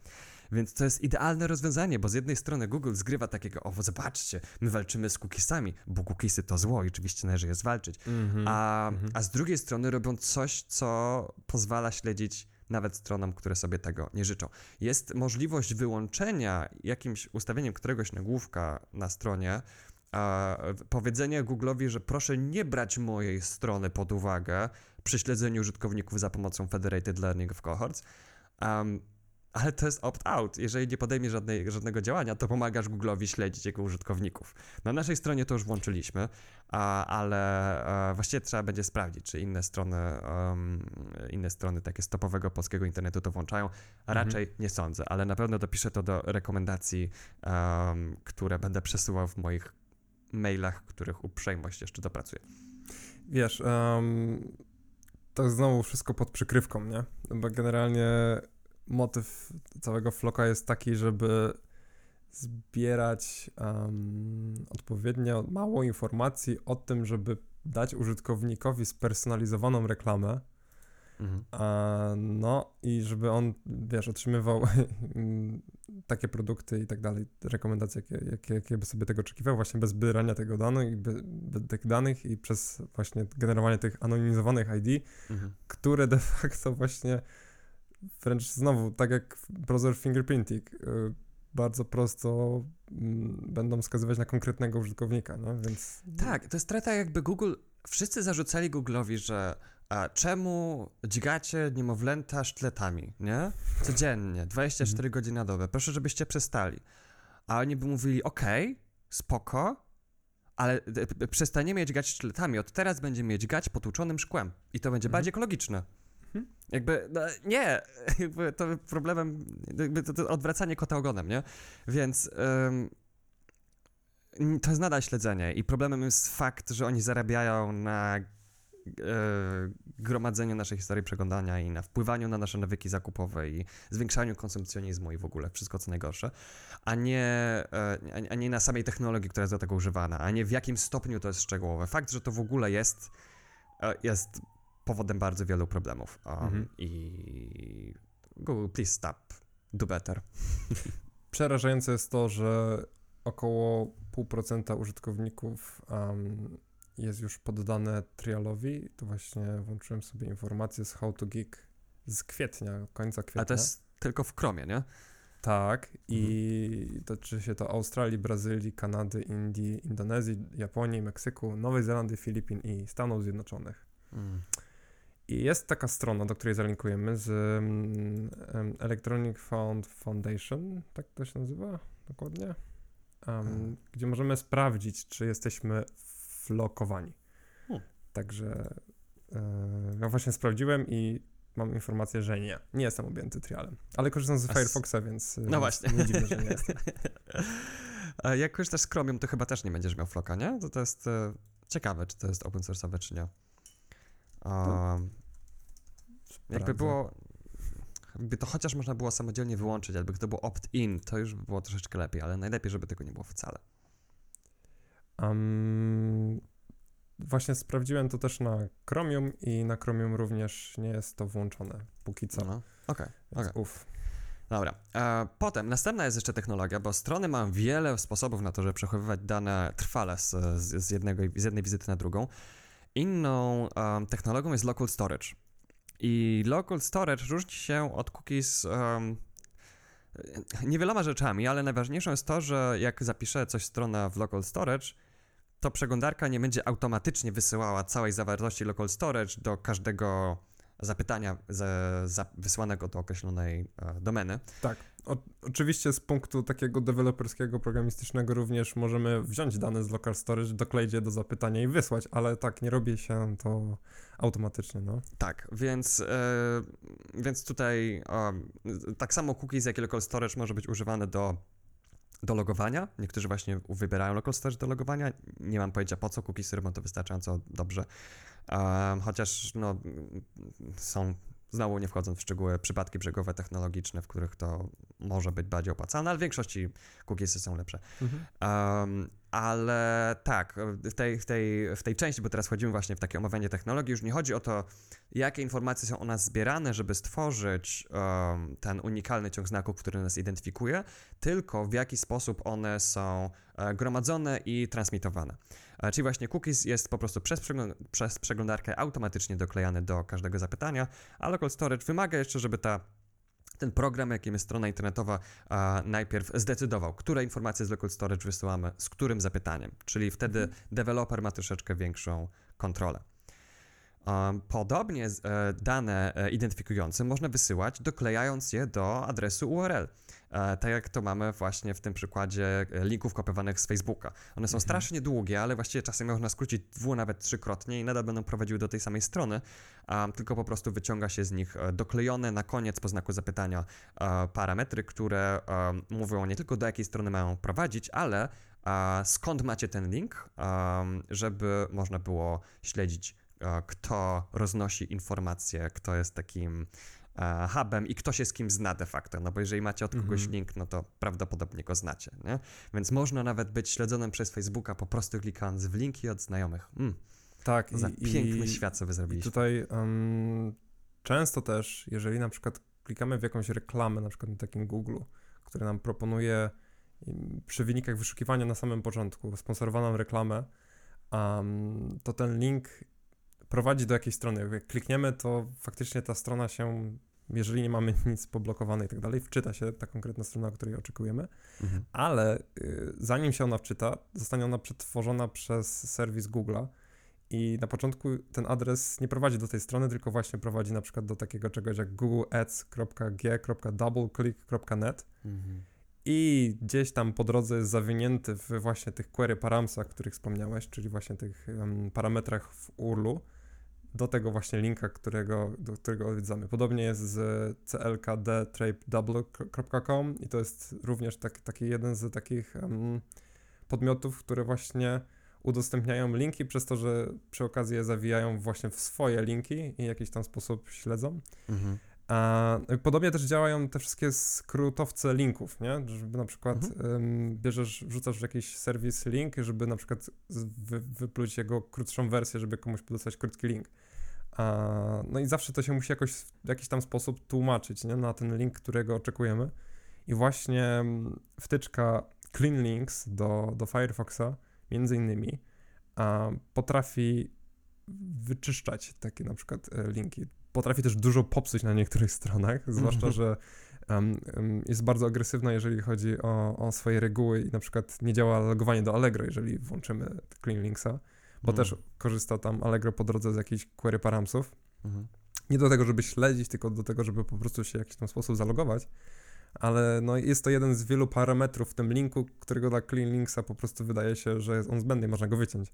Speaker 2: Więc to jest idealne rozwiązanie, bo z jednej strony Google zgrywa takiego, o zobaczcie, my walczymy z cookiesami, bo cookiesy to zło i oczywiście należy je zwalczyć, mm -hmm, a, mm -hmm. a z drugiej strony robią coś, co pozwala śledzić nawet stronom, które sobie tego nie życzą. Jest możliwość wyłączenia jakimś ustawieniem któregoś nagłówka na stronie, a powiedzenie Google'owi, że proszę nie brać mojej strony pod uwagę przy śledzeniu użytkowników za pomocą Federated Learning of Cohorts. Um, ale to jest opt-out. Jeżeli nie podejmiesz żadnej, żadnego działania, to pomagasz Google'owi śledzić jego użytkowników. Na naszej stronie to już włączyliśmy, ale właściwie trzeba będzie sprawdzić, czy inne strony, inne strony takie stopowego polskiego internetu to włączają. Mhm. Raczej mhm. nie sądzę, ale na pewno dopiszę to do rekomendacji, które będę przesyłał w moich mailach, których uprzejmość jeszcze dopracuję.
Speaker 1: Wiesz, um, to znowu wszystko pod przykrywką, nie? Bo generalnie motyw całego floka jest taki, żeby zbierać um, odpowiednio mało informacji o tym, żeby dać użytkownikowi spersonalizowaną reklamę. Mhm. A, no i żeby on, wiesz, otrzymywał [laughs] takie produkty i tak dalej, rekomendacje, jakie, jakie, jakie by sobie tego oczekiwał, właśnie bez zbierania tego danych bez, bez tych danych i przez właśnie generowanie tych anonimizowanych ID, mhm. które de facto właśnie wręcz znowu, tak jak browser fingerprinting, y, bardzo prosto mm, będą wskazywać na konkretnego użytkownika, no więc...
Speaker 2: Tak, to jest strata jakby Google, wszyscy zarzucali Google'owi, że a czemu dźgacie niemowlęta sztletami, nie? Codziennie, 24 mhm. godziny na dobę, proszę, żebyście przestali. A oni by mówili, okej, okay, spoko, ale przestaniemy dźgać sztyletami, od teraz będziemy dźgać potłuczonym szkłem i to będzie mhm. bardziej ekologiczne. Mhm. Jakby, no, nie, [laughs] jakby to problemem, jakby to, to odwracanie kota ogonem, nie? Więc ym, to jest nadal śledzenie i problemem jest fakt, że oni zarabiają na gromadzeniu naszej historii przeglądania i na wpływaniu na nasze nawyki zakupowe i zwiększaniu konsumpcjonizmu i w ogóle wszystko co najgorsze, a nie, e, a nie na samej technologii, która jest do tego używana, a nie w jakim stopniu to jest szczegółowe. Fakt, że to w ogóle jest, e, jest powodem bardzo wielu problemów. Um, mhm. I Google, please stop, do better. [laughs]
Speaker 1: Przerażające jest to, że około 0,5% użytkowników um, jest już poddane trialowi. To właśnie włączyłem sobie informację z How to Geek z kwietnia, końca kwietnia.
Speaker 2: A to jest tylko w Chromie, nie?
Speaker 1: Tak, i mhm. dotyczy się to Australii, Brazylii, Kanady, Indii, Indonezji, Japonii, Meksyku, Nowej Zelandii, Filipin i Stanów Zjednoczonych. Mm. Jest taka strona, do której zalinkujemy z um, Electronic Fund Foundation, tak to się nazywa dokładnie, um, gdzie możemy sprawdzić, czy jesteśmy flokowani. Hmm. Także yy, ja właśnie sprawdziłem i mam informację, że nie. Nie jestem objęty trialem. Ale korzystam z Firefoxa, więc.
Speaker 2: E, no właśnie.
Speaker 1: Nie dziwne, że nie jestem. [laughs]
Speaker 2: Jak korzystasz z Chromium, to chyba też nie będziesz miał floka, nie? To, to jest e, ciekawe, czy to jest open source'owe, czy nie. Um, jakby było. Jakby to chociaż można było samodzielnie wyłączyć, albo gdyby to było opt-in, to już by było troszeczkę lepiej, ale najlepiej, żeby tego nie było wcale.
Speaker 1: Um, właśnie sprawdziłem to też na Chromium i na Chromium również nie jest to włączone póki co.
Speaker 2: No, okej, okay, okay. Dobra. E, potem następna jest jeszcze technologia, bo strony mają wiele sposobów na to, żeby przechowywać dane trwale z, z, jednego, z jednej wizyty na drugą. Inną um, technologią jest local storage. I local storage różni się od cookies um, niewieloma rzeczami, ale najważniejszą jest to, że jak zapiszę coś strona w local storage, to przeglądarka nie będzie automatycznie wysyłała całej zawartości local storage do każdego zapytania z, wysłanego do określonej e, domeny.
Speaker 1: Tak. O, oczywiście z punktu takiego deweloperskiego, programistycznego również możemy wziąć dane z local storage, dokleić je do zapytania i wysłać, ale tak, nie robi się to automatycznie, no.
Speaker 2: Tak, więc, e, więc tutaj tak samo cookies, jak i local storage może być używane do do logowania. Niektórzy właśnie wybierają local storage do logowania. Nie mam pojęcia po co cookiesy robią to wystarczająco dobrze. Um, chociaż no, są, znowu nie wchodząc w szczegóły, przypadki brzegowe technologiczne, w których to może być bardziej opłacalne, ale w większości cookiesy są lepsze. Mhm. Um, ale tak, w tej, w, tej, w tej części, bo teraz wchodzimy właśnie w takie omawianie technologii, już nie chodzi o to, jakie informacje są o nas zbierane, żeby stworzyć um, ten unikalny ciąg znaków, który nas identyfikuje, tylko w jaki sposób one są uh, gromadzone i transmitowane. Czyli właśnie cookies jest po prostu przez, przegląd przez przeglądarkę automatycznie doklejany do każdego zapytania, a local storage wymaga jeszcze, żeby ta ten program, jakim jest strona internetowa, a, najpierw zdecydował, które informacje z local storage wysyłamy, z którym zapytaniem. Czyli wtedy mhm. deweloper ma troszeczkę większą kontrolę. Podobnie e, dane e, identyfikujące można wysyłać, doklejając je do adresu URL. E, tak jak to mamy właśnie w tym przykładzie linków kopiowanych z Facebooka. One są mhm. strasznie długie, ale właściwie czasem można skrócić dwu, nawet trzykrotnie i nadal będą prowadziły do tej samej strony, tylko po prostu wyciąga się z nich doklejone na koniec po znaku zapytania parametry, które mówią nie tylko do jakiej strony mają prowadzić, ale skąd macie ten link, żeby można było śledzić kto roznosi informacje, kto jest takim e, hubem i kto się z kim zna de facto, no bo jeżeli macie od kogoś -hmm. link, no to prawdopodobnie go znacie, nie? Więc można nawet być śledzonym przez Facebooka po prostu klikając w linki od znajomych. Mm.
Speaker 1: Tak.
Speaker 2: Za i, piękny i, świat sobie zrobiliście.
Speaker 1: I tutaj um, często też, jeżeli na przykład klikamy w jakąś reklamę, na przykład na takim Google, który nam proponuje przy wynikach wyszukiwania na samym początku sponsorowaną reklamę, um, to ten link prowadzi do jakiejś strony. Jak klikniemy, to faktycznie ta strona się, jeżeli nie mamy nic poblokowane i tak dalej, wczyta się ta konkretna strona, której oczekujemy, mhm. ale y, zanim się ona wczyta, zostanie ona przetworzona przez serwis Google'a i na początku ten adres nie prowadzi do tej strony, tylko właśnie prowadzi na przykład do takiego czegoś jak googleads.g.doubleclick.net mhm. i gdzieś tam po drodze jest zawinięty w właśnie tych query paramsach, których wspomniałeś, czyli właśnie tych um, parametrach w URL-u, do tego właśnie linka, którego, do którego odwiedzamy. Podobnie jest z clkdtrapedouble.com i to jest również tak, taki jeden z takich um, podmiotów, które właśnie udostępniają linki przez to, że przy okazji je zawijają właśnie w swoje linki i w jakiś tam sposób śledzą.
Speaker 2: Mhm.
Speaker 1: A podobnie też działają te wszystkie skrótowce linków, nie? Żeby na przykład
Speaker 2: Mhm.
Speaker 1: bierzesz, wrzucasz w jakiś serwis link, żeby na przykład wy, wypluć jego krótszą wersję, żeby komuś podesłać krótki link. No i zawsze to się musi jakoś w jakiś tam sposób tłumaczyć, nie? Na ten link, którego oczekujemy. I właśnie wtyczka Clean Links do, do Firefoxa, między innymi, potrafi wyczyszczać takie na przykład e, linki. Potrafi też dużo popsuć na niektórych stronach, zwłaszcza,
Speaker 2: Mhm.
Speaker 1: że em, em, jest bardzo agresywna, jeżeli chodzi o, o swoje reguły i na przykład nie działa logowanie do Allegro, jeżeli włączymy Clean Linksa, bo
Speaker 2: Mhm.
Speaker 1: też korzysta tam Allegro po drodze z jakichś query paramsów.
Speaker 2: Mhm.
Speaker 1: Nie do tego, żeby śledzić, tylko do tego, żeby po prostu się w jakiś tam sposób zalogować. Ale no, jest to jeden z wielu parametrów w tym linku, którego dla Clean Linksa po prostu wydaje się, że jest on zbędny i można go wyciąć.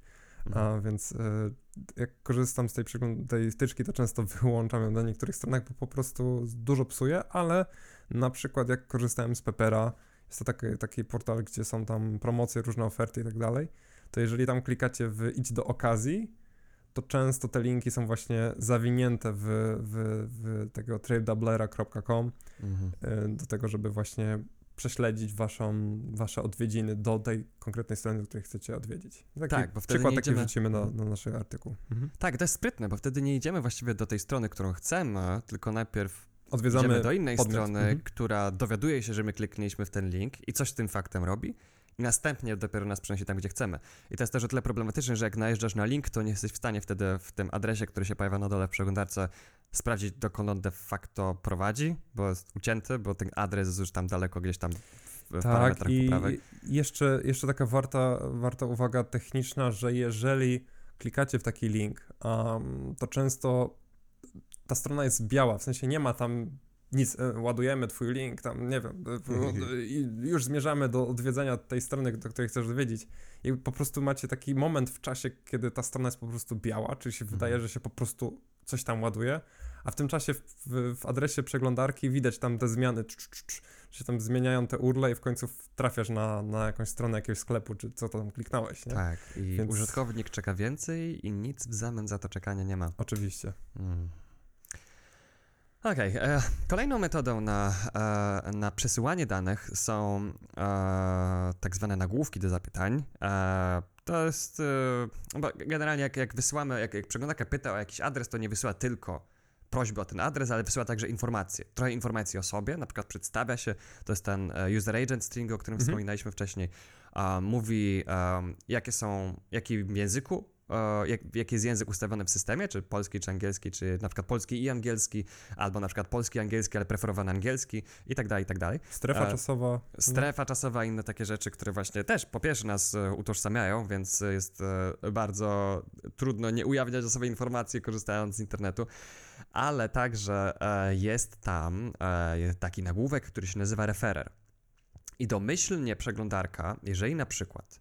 Speaker 1: A więc e, jak korzystam z tej, tej wtyczki, to często [laughs] wyłączam ją na niektórych stronach, bo po prostu dużo psuje, ale na przykład jak korzystałem z Pepera, jest to taki, taki portal, gdzie są tam promocje, różne oferty i tak dalej, to jeżeli tam klikacie w idź do okazji, to często te linki są właśnie zawinięte w, w, w tego tradedoubler.com
Speaker 2: Mhm.
Speaker 1: e, do tego, żeby właśnie prześledzić waszą, wasze odwiedziny do tej konkretnej strony, do której chcecie odwiedzić. Taki
Speaker 2: Tak, bo wtedy
Speaker 1: przykład
Speaker 2: nie
Speaker 1: taki
Speaker 2: idziemy-
Speaker 1: wrzucimy na,
Speaker 2: Mhm.
Speaker 1: na nasz artykuł. Mhm.
Speaker 2: Tak, to jest sprytne, bo wtedy nie idziemy właściwie do tej strony, którą chcemy, tylko najpierw
Speaker 1: Odwiedzamy
Speaker 2: idziemy do innej
Speaker 1: podmiot.
Speaker 2: strony,
Speaker 1: Mhm.
Speaker 2: która dowiaduje się, że my kliknęliśmy w ten link i coś z tym faktem robi i następnie dopiero nas przenosi tam, gdzie chcemy. I to jest też o tyle problematyczne, że jak najeżdżasz na link, to nie jesteś w stanie wtedy w tym adresie, który się pojawia na dole w przeglądarce, sprawdzić, dokąd on de facto prowadzi, bo jest ucięty, bo ten adres jest już tam daleko gdzieś tam w,
Speaker 1: Tak,
Speaker 2: parametrach
Speaker 1: i
Speaker 2: poprawek.
Speaker 1: jeszcze, jeszcze taka warta, warta uwaga techniczna, że jeżeli klikacie w taki link, um, to często ta strona jest biała, w sensie nie ma tam nic, e, ładujemy twój link, tam nie wiem, e, i już zmierzamy do odwiedzenia tej strony, do której chcesz odwiedzić i po prostu macie taki moment w czasie, kiedy ta strona jest po prostu biała, czyli się
Speaker 2: Mhm.
Speaker 1: wydaje, że się po prostu coś tam ładuje, a w tym czasie w, w, adresie przeglądarki widać tam te zmiany, cz, cz, cz, się tam zmieniają te urle i w końcu trafiasz na, na jakąś stronę jakiegoś sklepu, czy co tam kliknąłeś, nie?
Speaker 2: Tak, i
Speaker 1: Więc-
Speaker 2: użytkownik czeka więcej i nic w zamian za to czekanie nie ma.
Speaker 1: Oczywiście.
Speaker 2: Mm. Okej, e, kolejną metodą na, e, na przesyłanie danych są e, tak zwane nagłówki do zapytań. E, to jest, e, bo generalnie jak, jak wysyłamy, jak, jak przeglądarka pyta o jakiś adres, to nie wysyła tylko prośby o ten adres, ale wysyła także informacje. Trochę informacji o sobie, na przykład przedstawia się, to jest ten user agent string, o którym
Speaker 1: Mhm.
Speaker 2: wspominaliśmy wcześniej, mówi jakie są, jakim języku, jak, jaki jest język ustawiony w systemie, czy polski, czy angielski, czy na przykład polski i angielski, albo na przykład polski, angielski, ale preferowany angielski i tak dalej, i tak dalej.
Speaker 1: Strefa
Speaker 2: E,
Speaker 1: czasowa.
Speaker 2: Strefa czasowa i inne takie rzeczy, które właśnie też po pierwsze nas e, utożsamiają, więc jest e, bardzo trudno nie ujawniać o sobie informacji korzystając z internetu, ale także jest tam taki nagłówek, który się nazywa referer. I domyślnie przeglądarka, jeżeli na przykład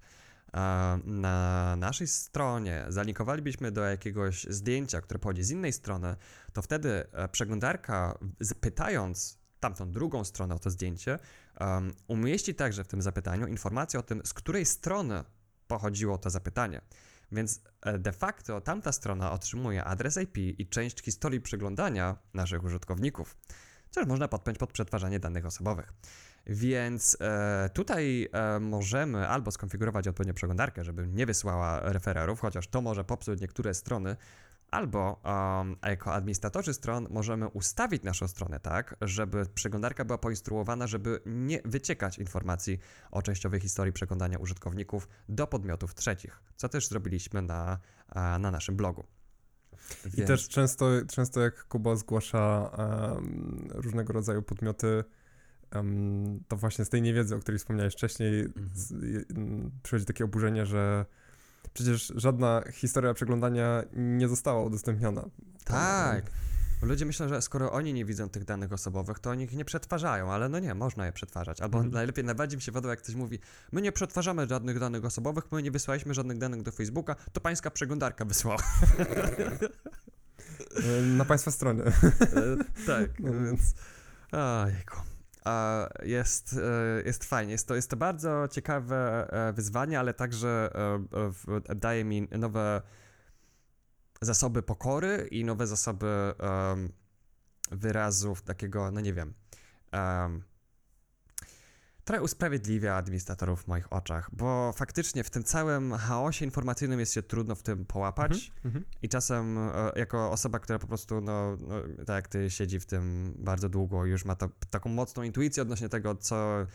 Speaker 2: na naszej stronie zalinkowalibyśmy do jakiegoś zdjęcia, które pochodzi z innej strony, to wtedy e, przeglądarka, pytając tamtą drugą stronę o to zdjęcie, um, umieści także w tym zapytaniu informację o tym, z której strony pochodziło to zapytanie. Więc e, de facto tamta strona otrzymuje adres IP i część historii przeglądania naszych użytkowników, co można podpiąć pod przetwarzanie danych osobowych. Więc e, tutaj e, możemy albo skonfigurować odpowiednio przeglądarkę, żeby nie wysłała refererów, chociaż to może popsuć niektóre strony, albo um, jako administratorzy stron możemy ustawić naszą stronę tak, żeby przeglądarka była poinstruowana, żeby nie wyciekać informacji o częściowej historii przeglądania użytkowników do podmiotów trzecich, co też zrobiliśmy na, a, na naszym blogu.
Speaker 1: I też często, często jak Kuba zgłasza em, różnego rodzaju podmioty, em, to właśnie z tej niewiedzy, o której wspomniałeś wcześniej,
Speaker 2: Mhm.
Speaker 1: z, przychodzi takie oburzenie, że przecież żadna historia przeglądania nie została udostępniona.
Speaker 2: Tak. Bo Ludzie myślą, że skoro oni nie widzą tych danych osobowych, to oni ich nie przetwarzają, ale no nie, można je przetwarzać. Albo
Speaker 1: Mhm.
Speaker 2: najlepiej, najbardziej mi się podoba, jak ktoś mówi, my nie przetwarzamy żadnych danych osobowych, my nie wysłaliśmy żadnych danych do Facebooka, to pańska przeglądarka wysłała. [laughs]
Speaker 1: Na Państwa stronie.
Speaker 2: E, tak,
Speaker 1: No.
Speaker 2: więc... Ojejku. Jest, e, jest fajnie. Jest to, jest to bardzo ciekawe e, wyzwanie, ale także e, daje mi nowe zasoby pokory i nowe zasoby wyrazów takiego, no nie wiem, trochę usprawiedliwia administratorów w moich oczach, bo faktycznie w tym całym chaosie informacyjnym jest się trudno w tym połapać mm -hmm. i czasem e, jako osoba, która po prostu, no, no, tak jak ty, siedzi w tym bardzo długo, już ma to, taką mocną intuicję odnośnie tego, co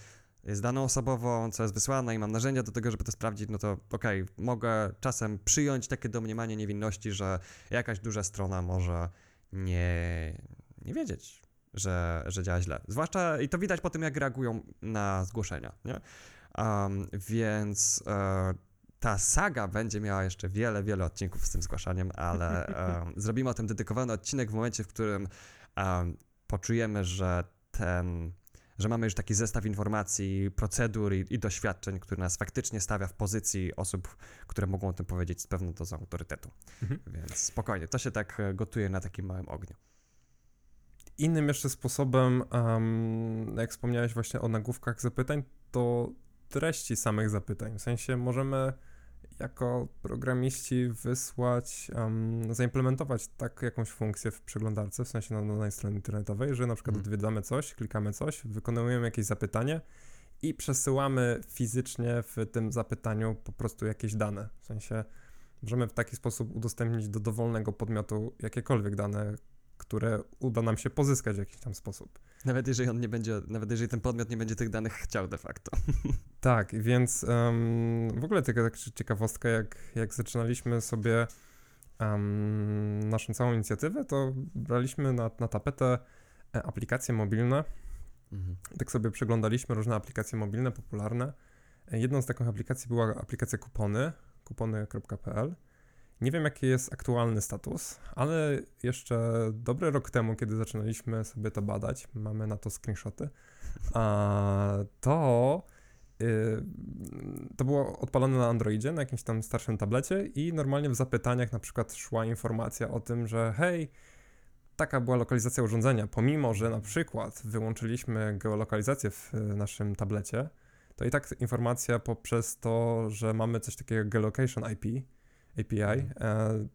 Speaker 2: jest daną osobową, co jest wysłane i mam narzędzia do tego, żeby to sprawdzić, no to okej, okay, mogę czasem przyjąć takie domniemanie niewinności, że jakaś duża strona może nie, nie wiedzieć, że, że działa źle. Zwłaszcza i to widać po tym, jak reagują na zgłoszenia. Nie? Um, więc e, ta saga będzie miała jeszcze wiele, wiele odcinków z tym zgłaszaniem, ale um, [laughs] zrobimy o tym dedykowany odcinek w momencie, w którym um, poczujemy, że ten że mamy już taki zestaw informacji, procedur i, i, doświadczeń, który nas faktycznie stawia w pozycji osób, które mogą o tym powiedzieć z pewną dozą autorytetu. Mhm. Więc spokojnie, to się tak e, gotuje na takim małym ogniu.
Speaker 1: Innym jeszcze sposobem, um, jak wspomniałeś właśnie o nagłówkach zapytań, to treści samych zapytań. W sensie możemy jako programiści wysłać, um, zaimplementować tak jakąś funkcję w przeglądarce, w sensie na danej stronie internetowej, że na przykład hmm. odwiedzamy coś, klikamy coś, wykonujemy jakieś zapytanie i przesyłamy fizycznie w tym zapytaniu po prostu jakieś dane. W sensie możemy w taki sposób udostępnić do dowolnego podmiotu jakiekolwiek dane, które uda nam się pozyskać w jakiś tam sposób.
Speaker 2: Nawet jeżeli on nie będzie, nawet jeżeli ten podmiot nie będzie tych danych chciał de facto. [laughs]
Speaker 1: Tak, więc um, w ogóle taka ciekawostka, jak, jak zaczynaliśmy sobie um, naszą całą inicjatywę, to braliśmy na, na tapetę e, aplikacje mobilne. Mhm. Tak sobie przeglądaliśmy różne aplikacje mobilne, popularne. E, jedną z takich aplikacji była aplikacja kupony, kupony.pl. Nie wiem, jaki jest aktualny status, ale jeszcze dobry rok temu, kiedy zaczynaliśmy sobie to badać, mamy na to screenshoty, to y, to było odpalone na Androidzie, na jakimś tam starszym tablecie i normalnie w zapytaniach na przykład szła informacja o tym, że hej, taka była lokalizacja urządzenia, pomimo, że na przykład wyłączyliśmy geolokalizację w naszym tablecie, to i tak informacja poprzez to, że mamy coś takiego geolocation IP, API, e,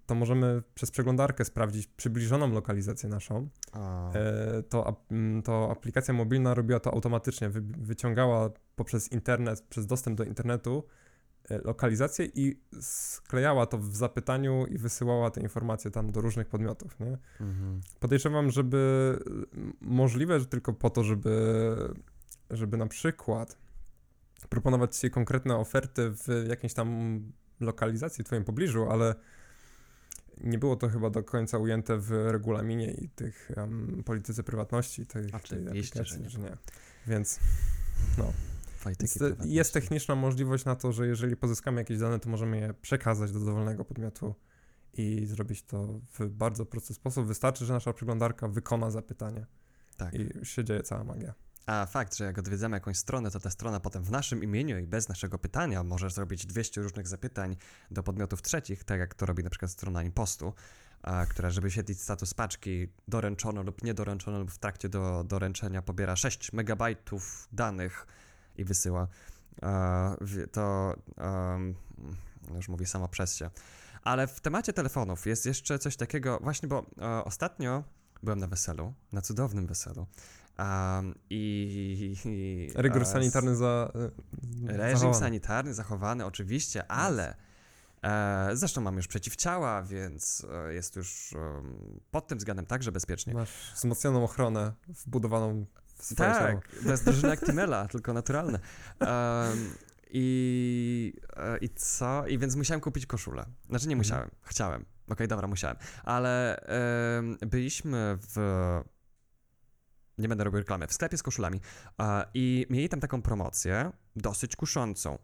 Speaker 1: to możemy przez przeglądarkę sprawdzić przybliżoną lokalizację naszą. E, to, to aplikacja mobilna robiła to automatycznie, wy, wyciągała poprzez internet, przez dostęp do internetu e, lokalizację i sklejała to w zapytaniu i wysyłała te informacje tam do różnych podmiotów. Nie? Mhm. Podejrzewam, żeby możliwe, że tylko po to, żeby, żeby na przykład proponować ci konkretne oferty w jakimś tam lokalizacji w twoim pobliżu, ale nie było to chyba do końca ujęte w regulaminie i tych um, polityce prywatności tej aplikacji, że nie. nie. Więc no. Więc jest techniczna możliwość na to, że jeżeli pozyskamy jakieś dane, to możemy je przekazać do dowolnego podmiotu i zrobić to w bardzo prosty sposób. Wystarczy, że nasza przeglądarka wykona zapytanie. Tak. I się dzieje cała magia.
Speaker 2: A fakt, że jak odwiedzamy jakąś stronę, to ta strona potem w naszym imieniu i bez naszego pytania może zrobić 200 różnych zapytań do podmiotów trzecich, tak jak to robi na przykład strona Impostu, a, która, żeby świetlić status paczki, doręczono lub niedoręczono lub w trakcie do doręczenia pobiera 6 megabajtów danych i wysyła. To um, już mówię samo przez się. Ale w temacie telefonów jest jeszcze coś takiego, właśnie bo e, ostatnio byłem na weselu, na cudownym weselu. Um, i,
Speaker 1: i, Rygor sanitarny za.
Speaker 2: E, reżim zachowany. sanitarny zachowany, oczywiście, ale. E, zresztą mam już przeciwciała, więc e, jest już pod tym względem także bezpiecznie.
Speaker 1: Masz wzmocnioną ochronę wbudowaną w swoje
Speaker 2: Tak, ciało. bez drużyny [laughs] Actimela, tylko naturalne. i, e, I co? I więc musiałem kupić koszulę. Znaczy nie mhm. musiałem, mhm. chciałem. Okej, okay, dobra, musiałem. Ale byliśmy w nie będę robił reklamy, w sklepie z koszulami i mieli tam taką promocję, dosyć kuszącą,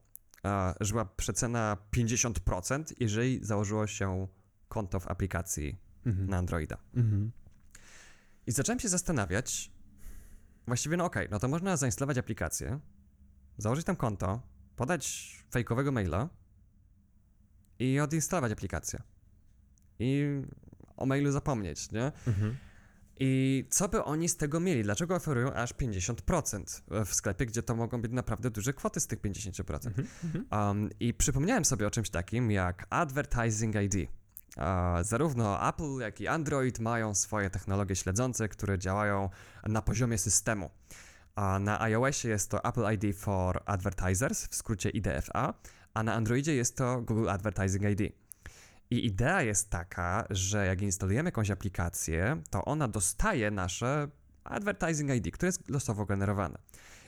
Speaker 2: że była przecena 50%, jeżeli założyło się konto w aplikacji mhm. na Androida. Mhm. I zacząłem się zastanawiać, właściwie no okej, okay, no to można zainstalować aplikację, założyć tam konto, podać fejkowego maila i odinstalować aplikację. I o mailu zapomnieć, nie? Mhm. I co by oni z tego mieli? Dlaczego oferują aż 50% w sklepie, gdzie to mogą być naprawdę duże kwoty z tych 50%?
Speaker 1: Mhm, mhm.
Speaker 2: Um, I przypomniałem sobie o czymś takim jak Advertising ID. Uh, zarówno Apple, jak i Android mają swoje technologie śledzące, które działają na poziomie systemu. A na iOSie jest to Apple ID for Advertisers, w skrócie IDFA, a na Androidzie jest to Google Advertising ID. I idea jest taka, że jak instalujemy jakąś aplikację, to ona dostaje nasze Advertising ID, które jest losowo generowane.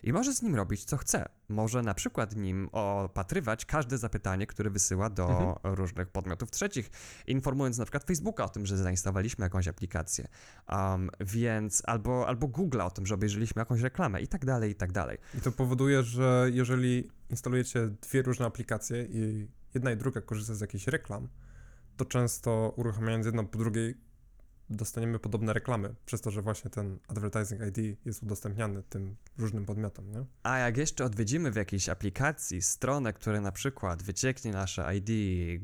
Speaker 2: I może z nim robić co chce. Może na przykład nim opatrywać każde zapytanie, które wysyła do
Speaker 1: Mhm.
Speaker 2: różnych podmiotów trzecich, informując na przykład Facebooka o tym, że zainstalowaliśmy jakąś aplikację, um, więc albo, albo Google'a o tym, że obejrzeliśmy jakąś reklamę i tak dalej, i tak dalej.
Speaker 1: I to powoduje, że jeżeli instalujecie dwie różne aplikacje i jedna i druga korzysta z jakichś reklam, to często uruchamiając jedną po drugiej dostaniemy podobne reklamy, przez to, że właśnie ten advertising ID jest udostępniany tym różnym podmiotom, nie?
Speaker 2: A jak jeszcze odwiedzimy w jakiejś aplikacji stronę, która na przykład wycieknie nasze ID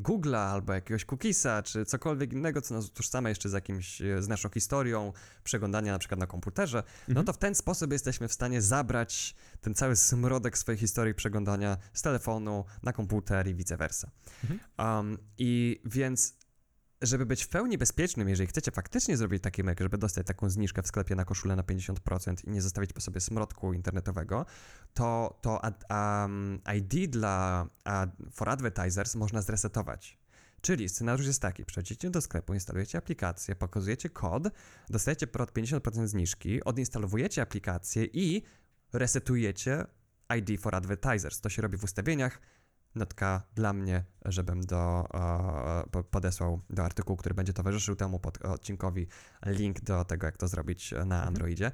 Speaker 2: Google'a albo jakiegoś cookiesa, czy cokolwiek innego, co nas utożsamia jeszcze z jakimś, e, z naszą historią przeglądania na przykład na komputerze, no
Speaker 1: Mhm.
Speaker 2: to w ten sposób jesteśmy w stanie zabrać ten cały smrodek swojej historii przeglądania z telefonu na komputer i vice versa.
Speaker 1: Mhm.
Speaker 2: Um, I więc żeby być w pełni bezpiecznym, jeżeli chcecie faktycznie zrobić taki myk, żeby dostać taką zniżkę w sklepie na koszulę na 50% i nie zostawić po sobie smrodku internetowego, to, to ad, um, ID dla ad, for advertisers można zresetować. Czyli scenariusz jest taki, przechodzicie do sklepu, instalujecie aplikację, pokazujecie kod, dostajecie pro- 50% zniżki, odinstalowujecie aplikację i resetujecie ID for advertisers. To się robi w ustawieniach, notka dla mnie, żebym do, e, po- podesłał do artykułu, który będzie towarzyszył temu pod, odcinkowi link do tego, jak to zrobić na
Speaker 1: Mhm.
Speaker 2: Androidzie.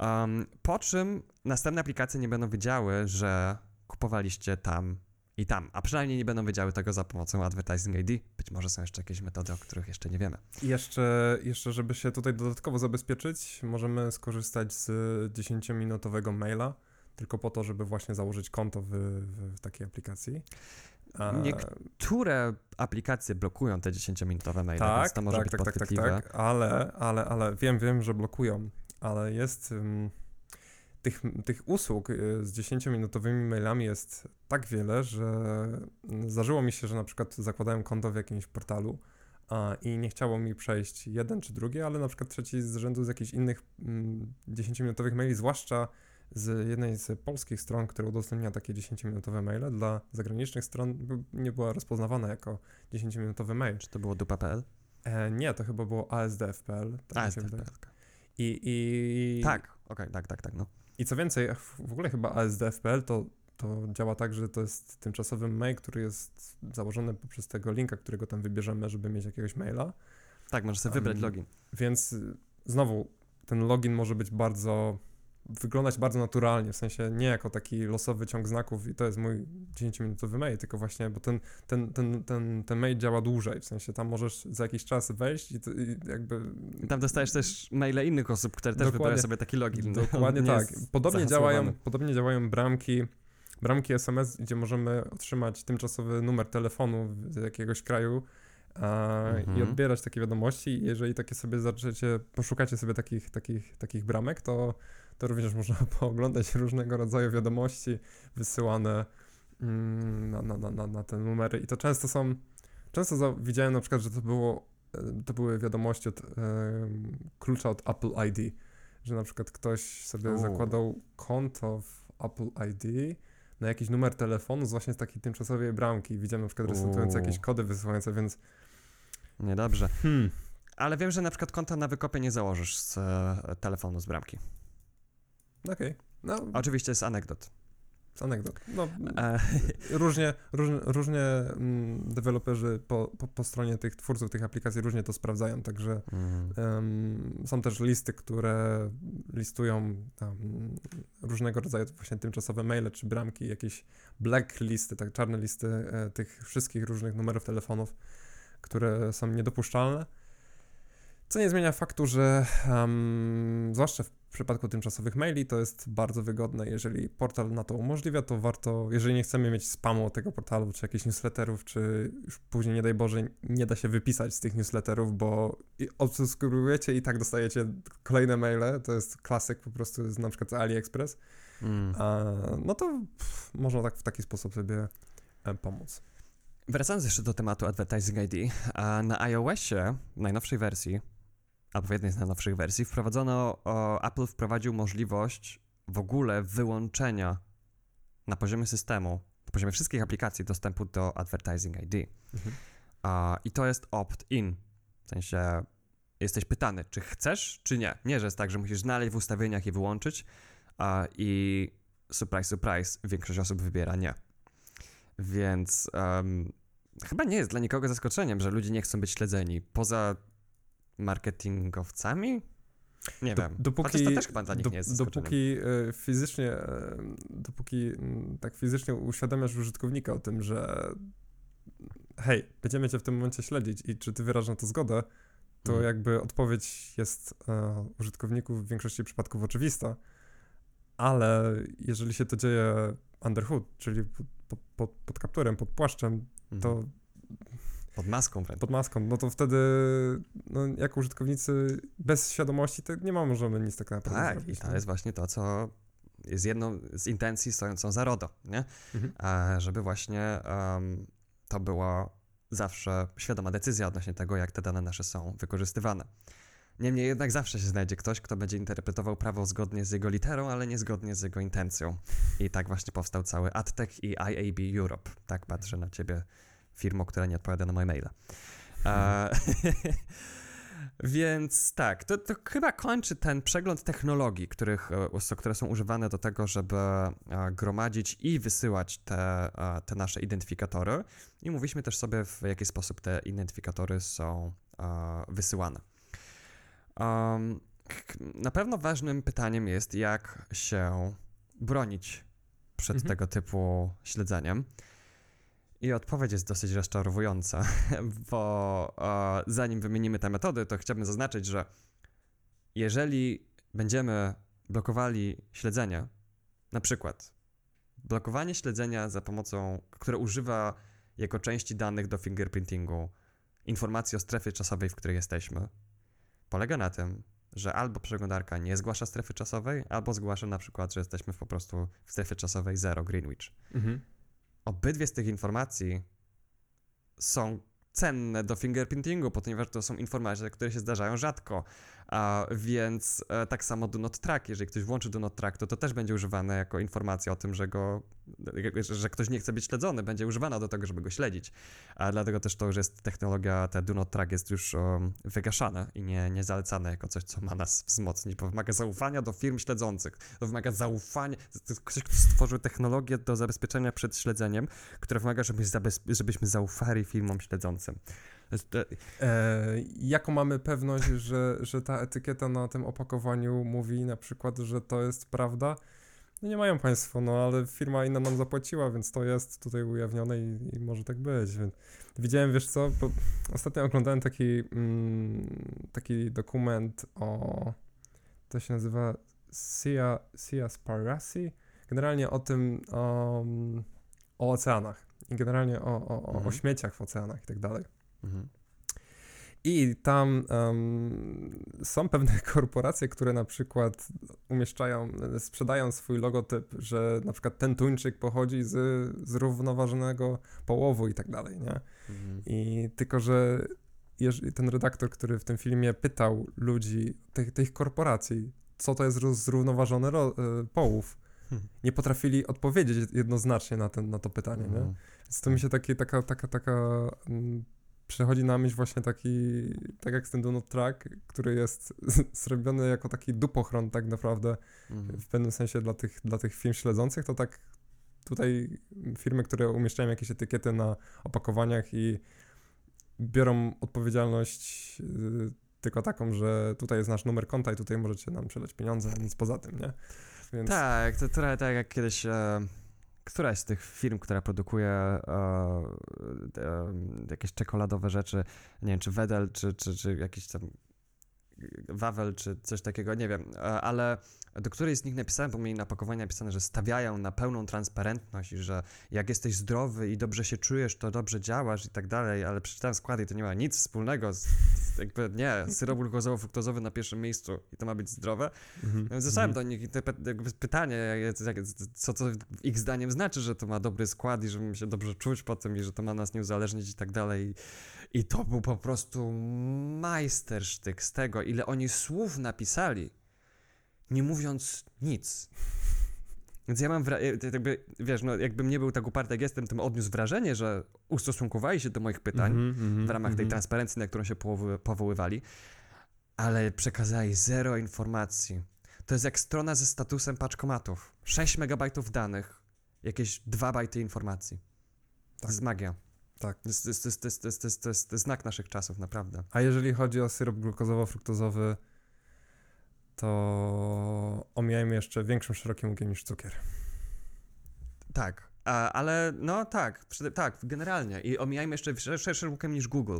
Speaker 2: Um, po czym następne aplikacje nie będą wiedziały, że kupowaliście tam i tam, a przynajmniej nie będą wiedziały tego za pomocą Advertising ID. Być może są jeszcze jakieś metody, o których jeszcze nie wiemy.
Speaker 1: I jeszcze, jeszcze, żeby się tutaj dodatkowo zabezpieczyć, możemy skorzystać z 10-minutowego maila, tylko po to, żeby właśnie założyć konto w, w, takiej aplikacji. A,
Speaker 2: Niek- Które aplikacje blokują te 10-minutowe maile,
Speaker 1: tak,
Speaker 2: więc to może
Speaker 1: tak,
Speaker 2: być
Speaker 1: tak, tak, tak,
Speaker 2: podchwytliwe.
Speaker 1: tak, ale, ale, ale wiem, wiem, że blokują, ale jest ym, tych, tych usług y, z 10-minutowymi mailami jest tak wiele, że mm, zdarzyło mi się, że na przykład zakładałem konto w jakimś portalu i nie chciało mi przejść jeden czy drugi, ale na przykład trzeci z rzędu z jakichś innych mm, 10-minutowych maili, zwłaszcza z jednej z polskich stron, która udostępnia takie 10-minutowe maile, dla zagranicznych stron nie była rozpoznawana jako 10-minutowy mail.
Speaker 2: Czy to było dupa.pl?
Speaker 1: E, nie, to chyba było ASDF.pl. Tak.
Speaker 2: ASDF.pl.
Speaker 1: I, i,
Speaker 2: Tak, okej, tak, tak, tak, no.
Speaker 1: I co więcej, w ogóle chyba ASDF.pl to, to działa tak, że to jest tymczasowy mail, który jest założony poprzez tego linka, którego tam wybierzemy, żeby mieć jakiegoś maila.
Speaker 2: Tak, możesz sobie wybrać
Speaker 1: Um,
Speaker 2: login.
Speaker 1: Więc y, znowu ten login może być bardzo wyglądać bardzo naturalnie, w sensie nie jako taki losowy ciąg znaków i to jest mój 10-minutowy mail, tylko właśnie, bo ten, ten, ten, ten, ten mail działa dłużej, w sensie tam możesz za jakiś czas wejść i, to, i jakby
Speaker 2: Tam dostajesz też maile innych osób, które też
Speaker 1: Dokładnie.
Speaker 2: wybierają sobie taki login. [laughs]
Speaker 1: Dokładnie
Speaker 2: Nie
Speaker 1: tak. Podobnie działają, podobnie działają bramki, bramki SMS, gdzie możemy otrzymać tymczasowy numer telefonu z jakiegoś kraju a, i
Speaker 2: Mhm.
Speaker 1: odbierać takie wiadomości. I Jeżeli takie sobie zaczniecie, poszukacie sobie takich, takich, takich bramek, to, to również można [laughs] pooglądać różnego rodzaju wiadomości wysyłane mm, na, na, na, na, te numery. I to często są, często widziałem na przykład, że to było, e, to były wiadomości od, klucza od Apple ID, że na przykład ktoś sobie
Speaker 2: U.
Speaker 1: zakładał konto w Apple ID na jakiś numer telefonu z właśnie z takiej tymczasowej bramki. Widziałem na przykład resetujące
Speaker 2: U.
Speaker 1: jakieś kody wysyłające, więc
Speaker 2: Niedobrze.
Speaker 1: hmm,
Speaker 2: Ale wiem, że na przykład konta na wykopie nie założysz z e, telefonu z bramki.
Speaker 1: Okej. No,
Speaker 2: Oczywiście z anegdot.
Speaker 1: z anegdot. No,
Speaker 2: E, [laughs]
Speaker 1: różnie, różnie, różnie mm, deweloperzy po, po, po stronie tych twórców tych aplikacji różnie to sprawdzają, także
Speaker 2: mm,
Speaker 1: em, są też listy, które listują tam różnego rodzaju właśnie tymczasowe maile czy bramki, jakieś blacklisty, tak czarne listy e, tych wszystkich różnych numerów telefonów, które są niedopuszczalne. Co nie zmienia faktu, że em, zwłaszcza w w przypadku tymczasowych maili to jest bardzo wygodne. Jeżeli portal na to umożliwia, to warto, jeżeli nie chcemy mieć spamu tego portalu, czy jakichś newsletterów, czy już później, nie daj Boże, nie da się wypisać z tych newsletterów, bo odsubskrybujecie i tak dostajecie kolejne maile. To jest klasyk po prostu z na przykład z AliExpress. Mm. A, no to pff, można tak w taki sposób sobie e, pomóc.
Speaker 2: Wracając jeszcze do tematu Advertising ID, na iOSie, najnowszej wersji, albo w jednej z najnowszych wersji, wprowadzono, o, Apple wprowadził możliwość w ogóle wyłączenia na poziomie systemu, na poziomie wszystkich aplikacji dostępu do Advertising ID. Mhm. A, I to jest opt-in. W sensie jesteś pytany, czy chcesz, czy nie. Nie, że jest tak, że musisz znaleźć w ustawieniach i wyłączyć. A, I surprise, surprise, większość osób wybiera nie. Więc um, chyba nie jest dla nikogo zaskoczeniem, że ludzie nie chcą być śledzeni. Poza marketingowcami? Nie Do, wiem. Dopóki, to też chyba dla nich do, nie jest
Speaker 1: Dopóki e, fizycznie, e, dopóki tak fizycznie uświadamiasz użytkownika o tym, że hej, będziemy cię w tym momencie śledzić i czy ty wyrażasz na to zgodę, to hmm. jakby odpowiedź jest e, użytkowników w większości przypadków oczywista, ale jeżeli się to dzieje under hood, czyli pod, pod, pod kapturem, pod płaszczem, to mhm.
Speaker 2: Pod maską wręcz.
Speaker 1: Pod maską, no to wtedy no, jako użytkownicy bez świadomości to nie ma, możemy nic tak naprawdę
Speaker 2: tak, zrobić. i to jest właśnie to, co jest jedną z intencji stojącą za RODO, nie? Mhm. A, żeby właśnie um, to była zawsze świadoma decyzja odnośnie tego, jak te dane nasze są wykorzystywane. Niemniej jednak zawsze się znajdzie ktoś, kto będzie interpretował prawo zgodnie z jego literą, ale nie zgodnie z jego intencją. I tak właśnie powstał cały AdTech i IAB Europe. Tak patrzę na ciebie, firmo, która nie odpowiada na moje maile. A, [laughs] więc tak, to, to, chyba kończy ten przegląd technologii, których, e, które są używane do tego, żeby e, gromadzić i wysyłać te, e, te nasze identyfikatory. I mówiliśmy też sobie, w jaki sposób te identyfikatory są wysyłane. Na pewno ważnym pytaniem jest, jak się bronić przed mhm. tego typu śledzeniem. I odpowiedź jest dosyć rozczarowująca, [laughs] bo e, zanim wymienimy te metody, to chciałbym zaznaczyć, że jeżeli będziemy blokowali śledzenie, na przykład blokowanie śledzenia za pomocą, które używa jako części danych do fingerprintingu informacji o strefie czasowej, w której jesteśmy, polega na tym, że albo przeglądarka nie zgłasza strefy czasowej, albo zgłasza na przykład, że jesteśmy po prostu w strefie czasowej 0 Greenwich. Mhm. Obydwie z tych informacji są cenne do fingerprintingu, ponieważ to są informacje, które się zdarzają rzadko. A więc e, tak samo do not track, jeżeli ktoś włączy do not track, to to też będzie używane jako informacja o tym, że go, że ktoś nie chce być śledzony, będzie używana do tego, żeby go śledzić. A dlatego też to już jest technologia, ta do not track jest już wygaszana i nie, nie zalecane jako coś, co ma nas wzmocnić, bo wymaga zaufania do firm śledzących. To wymaga zaufania, ktoś stworzył technologię do zabezpieczenia przed śledzeniem, która wymaga, żebyśmy, żebyśmy zaufali firmom śledzącym.
Speaker 1: E, jaką mamy pewność, że, że ta etykieta na tym opakowaniu mówi na przykład, że to jest prawda? No nie mają państwo, no ale firma inna nam zapłaciła, więc to jest tutaj ujawnione i, i może tak być. Widziałem, wiesz co, ostatnio oglądałem taki, mm, taki dokument o, to się nazywa Sia, Sia Sparasi, generalnie o tym, o, o oceanach i generalnie o, o, mhm. o śmieciach w oceanach i tak dalej. Mhm. I tam um, są pewne [laughs] korporacje, które na przykład umieszczają, sprzedają swój logotyp, że na przykład ten tuńczyk pochodzi z zrównoważonego połowu i tak dalej, nie? Mhm. I tylko, że ten redaktor, który w tym filmie pytał ludzi, tych, tych korporacji, co to jest zrównoważony ro, e, połów, hmm. nie potrafili odpowiedzieć jednoznacznie na, ten, na to pytanie, nie? Mhm. Więc to mi się taki, taka, taka, taka mm, przychodzi na myśl właśnie taki, tak jak z ten Donut Track, który jest zrobiony jako taki dupochron tak naprawdę, mhm. w pewnym sensie dla tych, dla tych firm śledzących, to tak tutaj firmy, które umieszczają jakieś etykiety na opakowaniach i biorą odpowiedzialność y, tylko taką, że tutaj jest nasz numer konta i tutaj możecie nam przeleć pieniądze, nic poza tym, nie?
Speaker 2: Więc... Tak, to trochę tak jak kiedyś e, któraś z tych firm, która produkuje e, e, jakieś czekoladowe rzeczy, nie wiem, czy Wedel, czy, czy, czy jakiś tam Wawel czy coś takiego, nie wiem, e, ale do której z nich napisałem, bo mieli na pakowaniu napisane, że stawiają na pełną transparentność i że jak jesteś zdrowy i dobrze się czujesz, to dobrze działasz i tak dalej, ale przeczytałem składy i to nie ma nic wspólnego z, z jakby, nie, syrop glukozowo-fruktozowy na pierwszym miejscu i to ma być zdrowe. Mhm. Zostałem do nich te, jakby pytanie, co to ich zdaniem znaczy, że to ma dobry skład i żebym się dobrze czuć po tym i że to ma nas nie uzależnić i tak dalej. I to był po prostu majstersztyk z tego, ile oni słów napisali, nie mówiąc nic. Więc ja mam, wra- jakby, wiesz, no jakbym nie był tak uparty jak jestem, to odniósł wrażenie, że ustosunkowali się do moich pytań mm -hmm, w ramach mm -hmm. tej mhm. transparencji, na którą się powoły- powoływali, ale przekazali zero informacji. To jest jak strona ze statusem paczkomatów. 6 megabajtów danych, jakieś 2 bajty informacji. Tak. To jest magia.
Speaker 1: Tak.
Speaker 2: To jest, to, jest, to, jest, to, jest, to, jest, to, jest, to jest znak naszych czasów, naprawdę.
Speaker 1: A jeżeli chodzi o syrop glukozowo-fruktozowy, to omijajmy jeszcze większym szerokim łukiem niż cukier.
Speaker 2: Tak, a, ale no tak, tak, generalnie. I omijajmy jeszcze szerszym łukiem niż Google,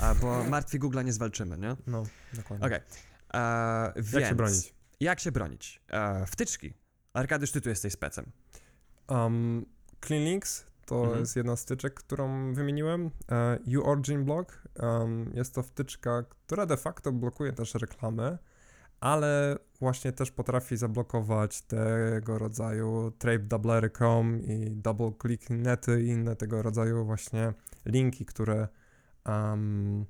Speaker 2: a, bo [laughs] martwi Google'a nie zwalczymy, nie?
Speaker 1: No, dokładnie.
Speaker 2: Okej. Okay.
Speaker 1: Jak się bronić?
Speaker 2: Jak się bronić? E, wtyczki. Arkadiusz, ty tu jesteś specem.
Speaker 1: Um, CleanLinks to mhm. jest jedna z wtyczek, którą wymieniłem. E, UOrigin Block um, jest to wtyczka, która de facto blokuje też reklamy, ale właśnie też potrafi zablokować tego rodzaju trape.com i double click nety i inne tego rodzaju właśnie linki, które, um,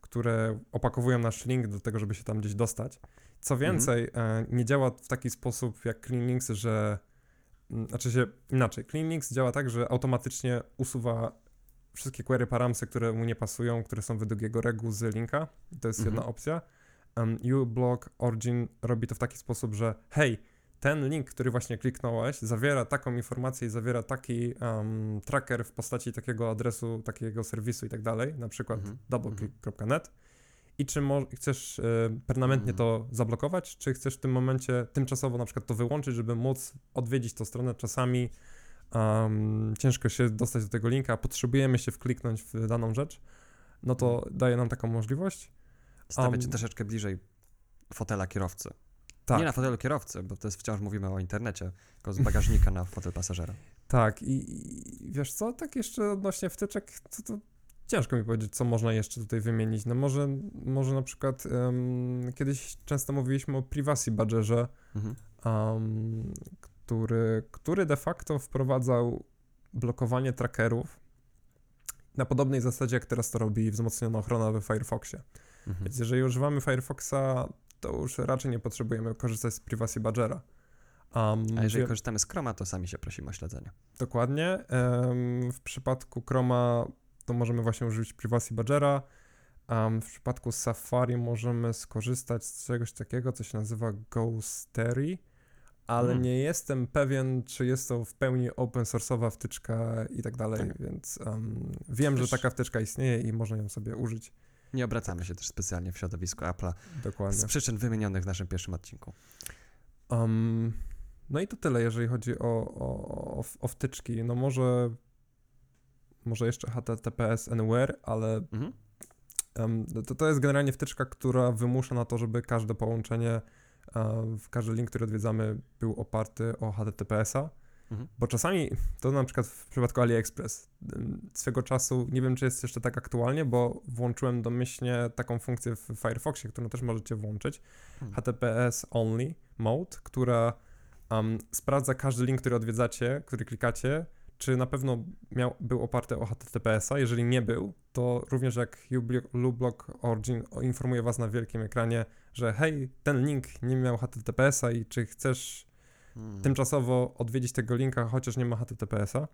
Speaker 1: które opakowują nasz link do tego, żeby się tam gdzieś dostać. Co mhm. więcej, mhm. nie działa w taki sposób jak CleanLinks, że Mm, znaczy się inaczej. CleanLinks działa tak, że automatycznie usuwa wszystkie query paramsy, które mu nie pasują, które są według jego reguł z linka. To jest mhm. jedna opcja. Um, uBlock Origin robi to w taki sposób, że hej, ten link, który właśnie kliknąłeś, zawiera taką informację i zawiera taki um, tracker w postaci takiego adresu, takiego serwisu i tak dalej, na przykład mhm. doubleclick.net i czy chcesz y, permanentnie to zablokować, czy chcesz w tym momencie tymczasowo na przykład to wyłączyć, żeby móc odwiedzić tą stronę. Czasami um, ciężko się dostać do tego linka, potrzebujemy się wkliknąć w daną rzecz, no to mhm. daje nam taką możliwość.
Speaker 2: Stawiać um, troszeczkę bliżej fotela kierowcy. Tak. Nie na fotelu kierowcy, bo to jest wciąż mówimy o internecie, tylko z bagażnika na fotel pasażera. [laughs]
Speaker 1: Tak, i, i, wiesz co, tak jeszcze odnośnie wtyczek, to, to ciężko mi powiedzieć, co można jeszcze tutaj wymienić. No może, może na przykład um, kiedyś często mówiliśmy o privacy badgerze, mhm. um, który, który de facto wprowadzał blokowanie trackerów na podobnej zasadzie, jak teraz to robi wzmocniona ochrona we Firefoxie. Mhm. Więc jeżeli używamy Firefoxa, to już raczej nie potrzebujemy korzystać z privacy badgera.
Speaker 2: Um, A jeżeli wie... korzystamy z Chroma, to sami się prosimy o śledzenie.
Speaker 1: Dokładnie. Um, w przypadku Chroma to możemy właśnie użyć Privacy Badgera. Um, w przypadku Safari możemy skorzystać z czegoś takiego, co się nazywa Ghostery, ale hmm. nie jestem pewien, czy jest to w pełni open source'owa wtyczka i tak dalej, tak. więc um, wiem, też... że taka wtyczka istnieje i można ją sobie użyć.
Speaker 2: Nie obracamy się też specjalnie w środowisku Apple'a.
Speaker 1: Dokładnie.
Speaker 2: Z przyczyn wymienionych w naszym pierwszym odcinku.
Speaker 1: Um, no i to tyle, jeżeli chodzi o, o, o, wtyczki. No może może jeszcze HTTPS Anywhere, ale mhm. um, to, to jest generalnie wtyczka, która wymusza na to, żeby każde połączenie, um, każdy link, który odwiedzamy, był oparty o HTTPS-a. Mhm. Bo czasami, to na przykład w przypadku AliExpress, swego czasu, nie wiem czy jest jeszcze tak aktualnie, bo włączyłem domyślnie taką funkcję w Firefoxie, którą też możecie włączyć, mhm. HTTPS Only Mode, która um, sprawdza każdy link, który odwiedzacie, który klikacie, czy na pewno miał, był oparty o HTTPS-a. Jeżeli nie był, to również jak uBlock Origin informuje Was na wielkim ekranie, że hej, ten link nie miał HTTPS-a i czy chcesz hmm. tymczasowo odwiedzić tego linka, chociaż nie ma HTTPS-a.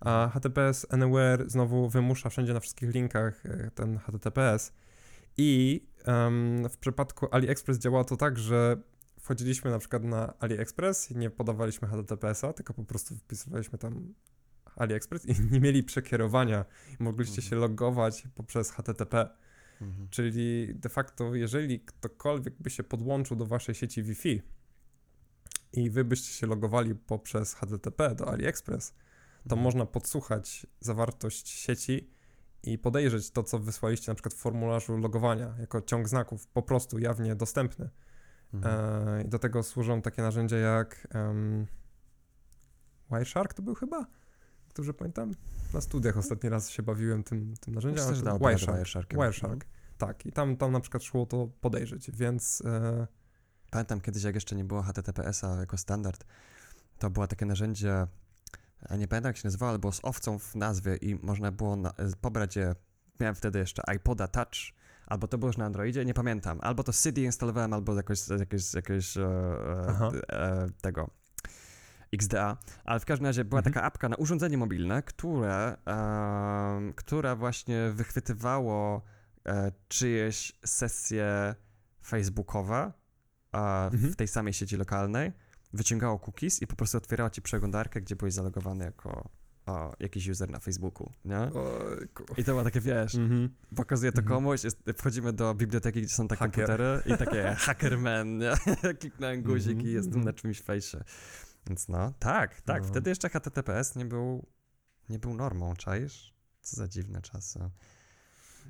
Speaker 1: A HTTPS Anywhere znowu wymusza wszędzie na wszystkich linkach e, ten HTTPS. I um, w przypadku AliExpress działa to tak, że wchodziliśmy na przykład na AliExpress i nie podawaliśmy HTTPS-a, tylko po prostu wpisywaliśmy tam AliExpress i [laughs] nie mieli przekierowania. Mogliście mhm. się logować poprzez HTTP. Mhm. Czyli de facto, jeżeli ktokolwiek by się podłączył do waszej sieci Wi-Fi i wy byście się logowali poprzez HTTP do AliExpress, to mhm. można podsłuchać zawartość sieci i podejrzeć to, co wysłaliście na przykład w formularzu logowania, jako ciąg znaków, po prostu jawnie dostępny. Mhm. E, I do tego służą takie narzędzia jak um, Wireshark to był chyba? Dobrze pamiętam? Na studiach ostatni raz się bawiłem tym, tym narzędziem. Wireshark.
Speaker 2: Wireshark.
Speaker 1: Wireshark. Tak, i tam, tam na przykład szło to podejrzeć, więc... E...
Speaker 2: Pamiętam kiedyś, jak jeszcze nie było HTTPS-a jako standard, to było takie narzędzie, a nie pamiętam jak się nazywało, ale było z owcą w nazwie i można było na, pobrać je, miałem wtedy jeszcze iPoda Touch, albo to było już na Androidzie, nie pamiętam, albo to CD instalowałem, albo jakoś, jakoś, jakoś e, e, tego XDA, ale w każdym razie była mhm. taka apka na urządzenie mobilne, które, e, która właśnie wychwytywało e, czyjeś sesje facebookowe e, mhm. w tej samej sieci lokalnej, wyciągało cookies i po prostu otwierało ci przeglądarkę, gdzie byłeś zalogowany jako o, jakiś user na Facebooku, nie? Ojku. I to było takie, wiesz, mm-hmm. pokazuje to mm-hmm. komuś, jest, wchodzimy do biblioteki, gdzie są takie Hacker. komputery i [laughs] takie hackerman, nie? [laughs] Kliknąłem guzik i jestem na czymś fejsie. Więc no, tak, tak, no. wtedy jeszcze HTTPS nie był, nie był normą, czaisz? Co za dziwne czasy.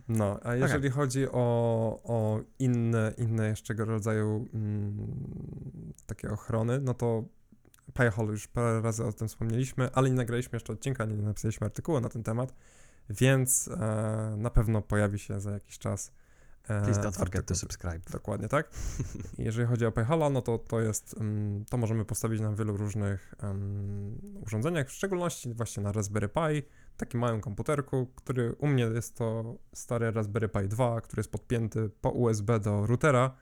Speaker 1: No, a jeżeli okay. chodzi o, o inne, inne jeszcze rodzaju mm, takie ochrony, no to Pi-hole już parę razy o tym wspomnieliśmy, ale nie nagraliśmy jeszcze odcinka, nie napisaliśmy artykułu na ten temat, więc e, na pewno pojawi się za jakiś czas.
Speaker 2: E, Please don't forget to subscribe.
Speaker 1: Dokładnie tak. jeżeli chodzi o Pi-hole, no to to jest, um, to możemy postawić na wielu różnych um, urządzeniach, w szczególności właśnie na Raspberry Pi, takim małym komputerku, który u mnie jest to stary Raspberry Pi 2, który jest podpięty po USB do routera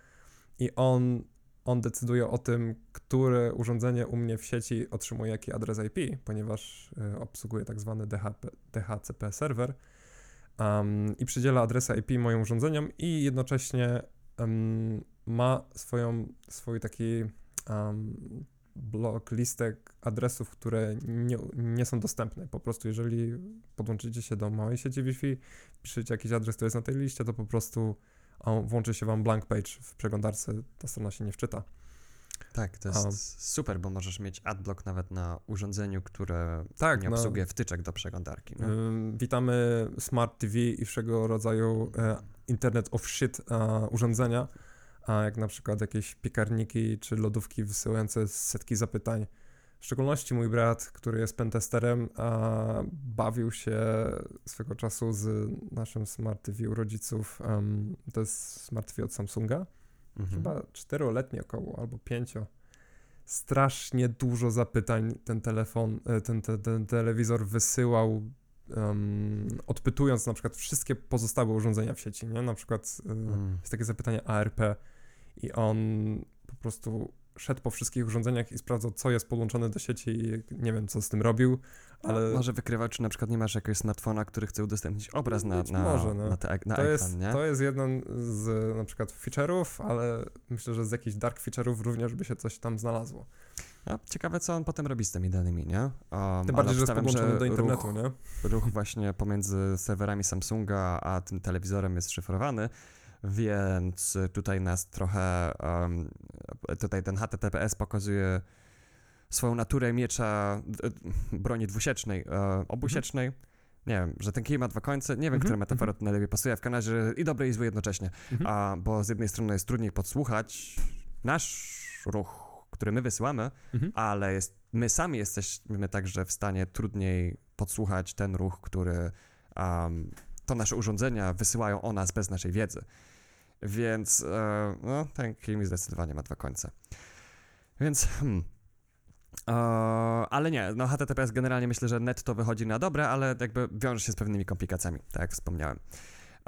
Speaker 1: i on on decyduje o tym, które urządzenie u mnie w sieci otrzymuje jaki adres IP, ponieważ y, obsługuje tak zwany DHP, DHCP serwer um, i przydziela adresy IP moim urządzeniom i jednocześnie um, ma swoją, swój taki um, blok, listek adresów, które nie, nie są dostępne. Po prostu jeżeli podłączycie się do małej sieci Wi-Fi, piszecie jakiś adres, który jest na tej liście, to po prostu włączy się wam blank page w przeglądarce, ta strona się nie wczyta.
Speaker 2: Tak, to jest a, super, bo możesz mieć adblock nawet na urządzeniu, które tak, nie no. obsługuje no, wtyczek do przeglądarki. No.
Speaker 1: Witamy Smart TV i wszego rodzaju e, Internet of Shit e, urządzenia, a jak na przykład jakieś piekarniki czy lodówki wysyłające setki zapytań w szczególności mój brat, który jest pentesterem, a bawił się swego czasu z naszym Smart TV rodziców. Um, to jest Smart TV od Samsunga. Mhm. Chyba czteroletnie około, albo pięcio. Strasznie dużo zapytań ten telefon, e, ten, ten, ten telewizor wysyłał, um, odpytując na przykład wszystkie pozostałe urządzenia w sieci, nie? Na przykład mm. jest takie zapytanie ARP i on po prostu szedł po wszystkich urządzeniach i sprawdzał, co jest podłączone do sieci i nie wiem, co z tym robił, no, ale...
Speaker 2: może wykrywać, czy na przykład nie masz jakiegoś smartfona, który chce udostępnić obraz na, na, może, no. na, te, na
Speaker 1: to
Speaker 2: ekran,
Speaker 1: jest,
Speaker 2: nie?
Speaker 1: To jest jeden z na przykład feature'ów, ale myślę, że z jakichś dark feature'ów również by się coś tam znalazło.
Speaker 2: A ciekawe, co on potem robi z tymi danymi, nie? Um,
Speaker 1: Tym bardziej, że jest podłączony do internetu,
Speaker 2: ruch,
Speaker 1: nie?
Speaker 2: Ruch właśnie pomiędzy serwerami Samsunga a tym telewizorem jest szyfrowany, więc tutaj nas trochę, um, tutaj ten HTTPS pokazuje swoją naturę miecza broni dwusiecznej, e, obusiecznej. Mhm. Nie wiem, że ten kij ma dwa końce, nie wiem, mhm. która metafora mhm. najlepiej pasuje, w razie i dobre i złe jednocześnie, mhm. a, bo z jednej strony jest trudniej podsłuchać nasz ruch, który my wysyłamy, mhm. ale jest, my sami jesteśmy także w stanie trudniej podsłuchać ten ruch, który um, to nasze urządzenia wysyłają o nas bez naszej wiedzy. Więc e, no, ten kij zdecydowanie ma dwa końce. Więc hmm. E, ale nie, no HTTPS generalnie myślę, że netto wychodzi na dobre, ale jakby wiąże się z pewnymi komplikacjami, tak jak wspomniałem.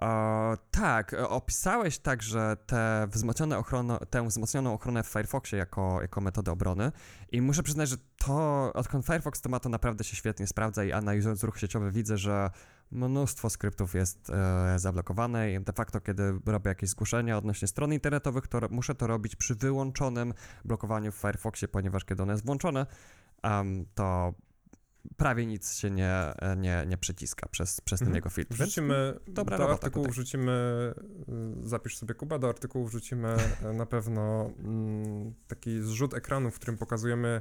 Speaker 2: E, tak, opisałeś także tę wzmocnioną ochronę, tę wzmocnioną ochronę w Firefoxie jako, jako metodę obrony. I muszę przyznać, że to, odkąd Firefox to ma, to naprawdę się świetnie sprawdza i analizując ruch sieciowy widzę, że mnóstwo skryptów jest e, zablokowane i de facto, kiedy robię jakieś zgłoszenia odnośnie stron internetowych, to muszę to robić przy wyłączonym blokowaniu w Firefoxie, ponieważ kiedy ono jest włączone, um, to prawie nic się nie, nie, nie przyciska przez, przez ten mhm. jego filtr.
Speaker 1: Wrzucimy dobra do artykułu, tutaj. wrzucimy, y, zapisz sobie Kuba, do artykułu wrzucimy e, na pewno mm, taki zrzut ekranu, w którym pokazujemy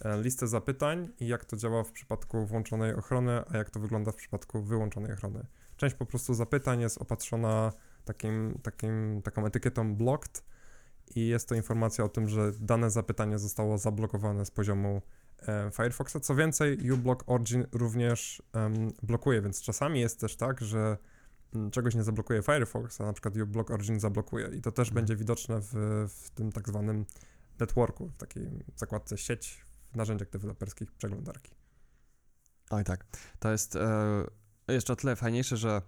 Speaker 1: E, listę zapytań i jak to działa w przypadku włączonej ochrony, a jak to wygląda w przypadku wyłączonej ochrony. część po prostu zapytań jest opatrzona takim, takim, taką etykietą blocked i jest to informacja o tym, że dane zapytanie zostało zablokowane z poziomu Firefoxa. Co więcej, uBlock Origin również um, blokuje, więc czasami jest też tak, że m, czegoś nie zablokuje Firefox, a na przykład uBlock Origin zablokuje i to też
Speaker 2: Mhm.
Speaker 1: będzie widoczne w, w tym tak zwanym networku, w takiej zakładce sieć w narzędziach deweloperskich przeglądarki.
Speaker 2: Oj tak. To jest e, jeszcze o tyle fajniejsze, że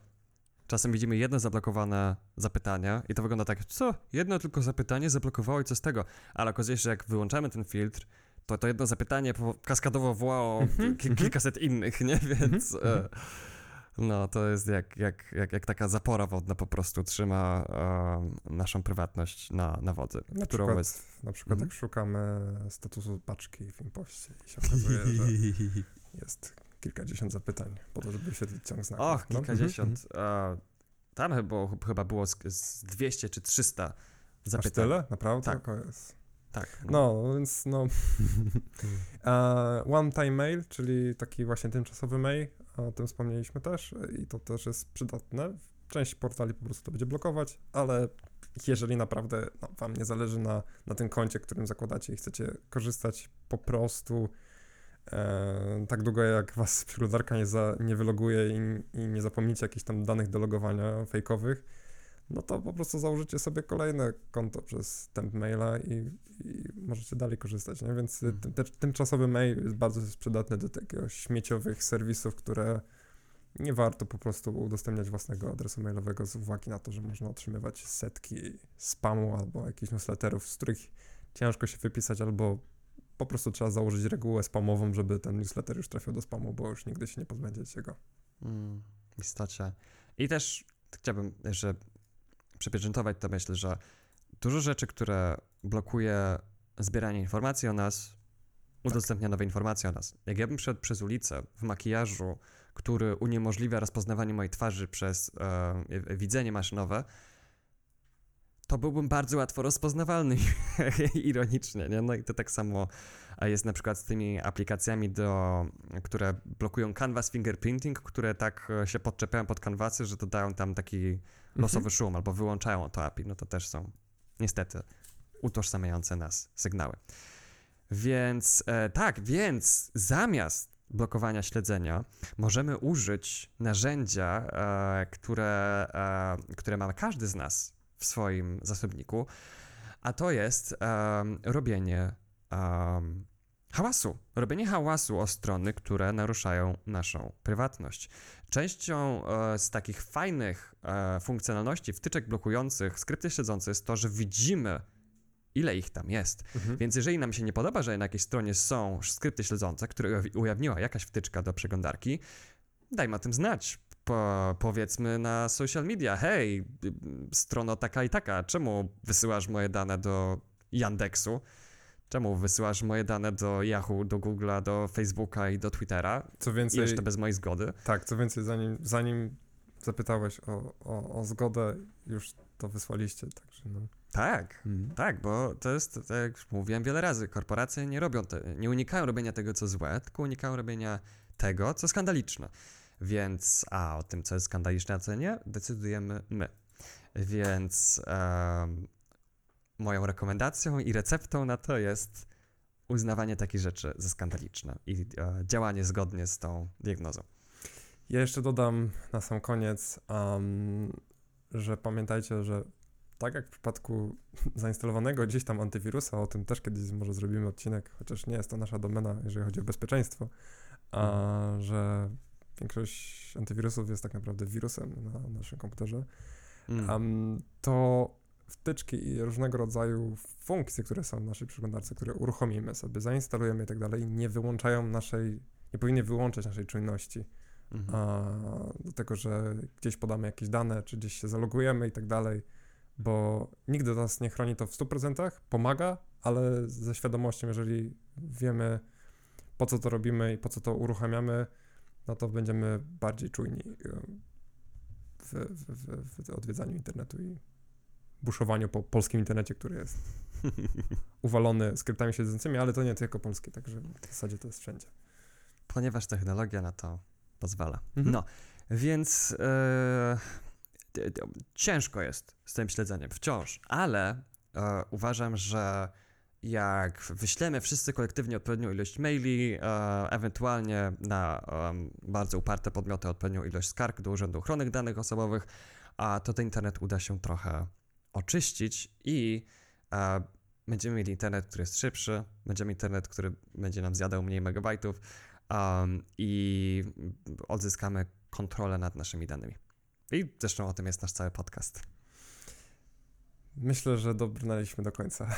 Speaker 2: czasem widzimy jedno zablokowane zapytanie i to wygląda tak, co? Jedno tylko zapytanie zablokowało i co z tego? Ale okazuje się, że jak wyłączamy ten filtr, to to jedno zapytanie kaskadowo wołało
Speaker 1: Mhm, mhm.
Speaker 2: kilkaset innych, nie? Więc
Speaker 1: Mhm,
Speaker 2: e, no to jest jak, jak, jak, jak taka zapora wodna po prostu trzyma e, naszą prywatność na, na wodzy,
Speaker 1: Na
Speaker 2: którą
Speaker 1: przykład,
Speaker 2: jest...
Speaker 1: na przykład jak szukamy statusu paczki w impoście i się okazuje, że [laughs] jest kilkadziesiąt zapytań po to, żeby wyświetlić ciąg znaków.
Speaker 2: Och,
Speaker 1: No,
Speaker 2: kilkadziesiąt. E, tam chyba, chyba było z, z 200 czy 300
Speaker 1: mhm. Aż
Speaker 2: zapytań.
Speaker 1: tyle? Naprawdę?
Speaker 2: Tak. Tak.
Speaker 1: No, więc no... [laughs] e, One-time mail, czyli taki właśnie tymczasowy mail, o tym wspomnieliśmy też i to też jest przydatne. Część portali po prostu to będzie blokować, ale jeżeli naprawdę no, wam nie zależy na, na tym koncie, którym zakładacie i chcecie korzystać po prostu e, tak długo, jak was przeglądarka nie, za, nie wyloguje i, i nie zapomnicie jakichś tam danych do logowania fejkowych, no to po prostu założycie sobie kolejne konto przez temp maila i, i możecie dalej korzystać, nie? Więc
Speaker 2: Mhm.
Speaker 1: tym, te, tymczasowy mail jest bardzo przydatny do takiego śmieciowych serwisów, które nie warto po prostu udostępniać własnego adresu mailowego z uwagi na to, że można otrzymywać setki spamu albo jakichś newsletterów, z których ciężko się wypisać, albo po prostu trzeba założyć regułę spamową, żeby ten newsletter już trafił do spamu, bo już nigdy się nie pozbędziecie go.
Speaker 2: Mm, w istocie. I też chciałbym jeszcze przypieczętować to myśl, że dużo rzeczy, które blokuje zbieranie informacji o nas, udostępnia nowe informacje o nas. Jak ja bym szedł przez ulicę w makijażu, który uniemożliwia rozpoznawanie mojej twarzy przez e, widzenie maszynowe, to byłbym bardzo łatwo rozpoznawalny, [laughs] ironicznie, nie? No i to tak samo jest na przykład z tymi aplikacjami, do, które blokują canvas fingerprinting, które tak e, się podczepiają pod kanwasy, że dodają tam taki losowy szum albo wyłączają to API. No to też są niestety utożsamiające nas sygnały. Więc e, tak, więc zamiast blokowania śledzenia możemy użyć narzędzia, e, które, e, które ma każdy z nas w swoim zasobniku, a to jest em, robienie em, hałasu. Robienie hałasu o strony, które naruszają naszą prywatność. Częścią e, z takich fajnych e, funkcjonalności, wtyczek blokujących skrypty śledzące jest to, że widzimy, ile ich tam jest.
Speaker 1: Mhm.
Speaker 2: Więc jeżeli nam się nie podoba, że na jakiejś stronie są skrypty śledzące, które ujaw- ujawniła jakaś wtyczka do przeglądarki, dajmy o tym znać. Po, powiedzmy na social media, hej, y, strono taka i taka, czemu wysyłasz moje dane do Yandexu? Czemu wysyłasz moje dane do Yahoo, do Google'a, do Facebooka i do Twittera?
Speaker 1: Co
Speaker 2: I
Speaker 1: więcej,
Speaker 2: jeszcze bez mojej zgody?
Speaker 1: tak, co więcej, zanim, zanim zapytałeś o, o, o zgodę, już to wysłaliście, także no.
Speaker 2: Tak, tak, bo to jest, tak jak już mówiłem wiele razy, korporacje nie robią, te, nie unikają robienia tego, co złe, tylko unikają robienia tego, co skandaliczne. Więc, a o tym, co jest skandaliczne, a co nie, decydujemy my. Więc em, moją rekomendacją i receptą na to jest uznawanie takich rzeczy za skandaliczne i e, działanie zgodnie z tą diagnozą.
Speaker 1: Ja jeszcze dodam na sam koniec, um, że pamiętajcie, że tak jak w przypadku [laughs] zainstalowanego gdzieś tam antywirusa, o tym też kiedyś może zrobimy odcinek, chociaż nie jest to nasza domena, jeżeli chodzi o bezpieczeństwo, a że większość antywirusów jest tak naprawdę wirusem na naszym komputerze, um, to wtyczki i różnego rodzaju funkcje, które są w naszej przeglądarce, które uruchomimy sobie, zainstalujemy i tak dalej, nie wyłączają naszej, nie powinny wyłączać naszej czujności
Speaker 2: Mhm.
Speaker 1: a, do tego, że gdzieś podamy jakieś dane, czy gdzieś się zalogujemy i tak dalej, bo nigdy nas nie chroni to w 100%, pomaga, ale ze świadomością, jeżeli wiemy po co to robimy i po co to uruchamiamy, no to będziemy bardziej czujni w, w, w, w odwiedzaniu internetu i buszowaniu po polskim internecie, który jest [laughs] uwalony skryptami siedzącymi, ale to nie tylko polskie, także w zasadzie to jest wszędzie.
Speaker 2: Ponieważ technologia na to pozwala.
Speaker 1: Mhm.
Speaker 2: No, Więc e, ciężko jest z tym śledzeniem wciąż, ale e, uważam, że jak wyślemy wszyscy kolektywnie odpowiednią ilość maili, e, ewentualnie na em, bardzo uparte podmioty odpowiednią ilość skarg do Urzędu Ochrony Danych Osobowych, a to ten internet uda się trochę oczyścić i e, będziemy mieli internet, który jest szybszy, będziemy mieli internet, który będzie nam zjadał mniej megabajtów um, i odzyskamy kontrolę nad naszymi danymi. I zresztą o tym jest nasz cały podcast.
Speaker 1: Myślę, że dobrnęliśmy do końca.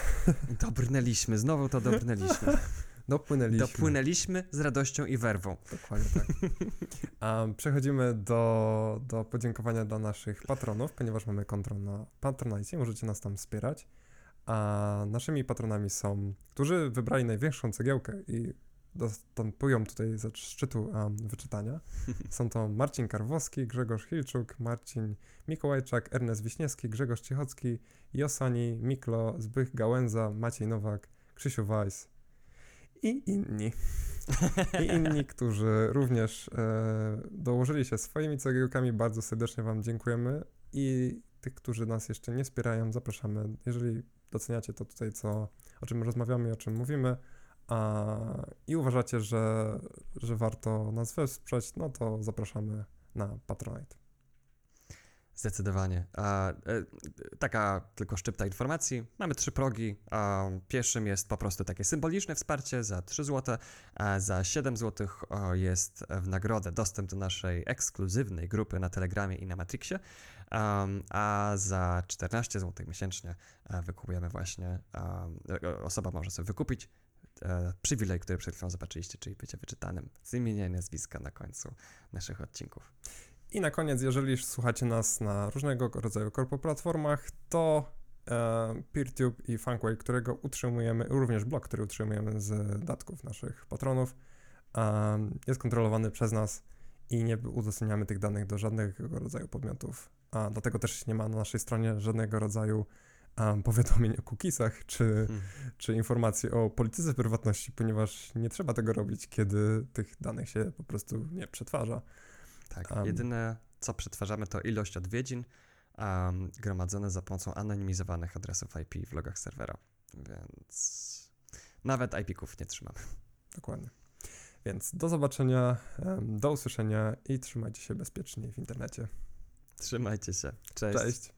Speaker 2: Dobrnęliśmy, znowu to dobrnęliśmy. [laughs]
Speaker 1: Dopłynęliśmy.
Speaker 2: Dopłynęliśmy z radością i werwą.
Speaker 1: Dokładnie tak. [laughs] Przechodzimy do, do podziękowania dla naszych patronów, ponieważ mamy konto na Patronite, możecie nas tam wspierać. A naszymi patronami są, którzy wybrali największą cegiełkę i dostępują tutaj ze szczytu um, wyczytania. [laughs] Są to Marcin Karwowski, Grzegorz Hilczuk, Marcin Mikołajczak, Ernest Wiśniewski, Grzegorz Ciechocki, Josani, Miklo, Zbych Gałęza, Maciej Nowak, Krzysiu Weiss i inni. I inni, [laughs] którzy również e, dołożyli się swoimi cegiełkami. Bardzo serdecznie Wam dziękujemy. I tych, którzy nas jeszcze nie wspierają, zapraszamy. Jeżeli doceniacie to tutaj, co, o czym rozmawiamy i o czym mówimy, a, i uważacie, że, że warto nas wesprzeć, no to zapraszamy na Patronite.
Speaker 2: Zdecydowanie. A, e, taka tylko szczypta informacji. Mamy trzy progi. Pierwszym jest po prostu takie symboliczne wsparcie za 3 zł, a za 7 zł jest w nagrodę dostęp do naszej ekskluzywnej grupy na Telegramie i na Matrixie. A za 14 zł miesięcznie e, wykupujemy właśnie, e, osoba może sobie wykupić e, przywilej, który przed chwilą zobaczyliście, czyli bycie wyczytanym z imienia i nazwiska na końcu naszych odcinków.
Speaker 1: I na koniec, jeżeli słuchacie nas na różnego rodzaju korpoplatformach, to e, PeerTube i Funkway, którego utrzymujemy, również blog, który utrzymujemy z datków naszych patronów, e, jest kontrolowany przez nas i nie udostępniamy tych danych do żadnego rodzaju podmiotów. A dlatego też nie ma na naszej stronie żadnego rodzaju um, powiadomień o cookiesach czy,
Speaker 2: Hmm.
Speaker 1: czy informacji o polityce prywatności, ponieważ nie trzeba tego robić, kiedy tych danych się po prostu nie przetwarza.
Speaker 2: Tak,
Speaker 1: Am.
Speaker 2: jedyne co przetwarzamy to ilość odwiedzin um, gromadzone za pomocą anonimizowanych adresów IP w logach serwera, więc nawet IP-ków nie trzymamy.
Speaker 1: Dokładnie. Więc do zobaczenia, do usłyszenia i trzymajcie się bezpiecznie w internecie.
Speaker 2: Trzymajcie się. Cześć.
Speaker 1: Cześć.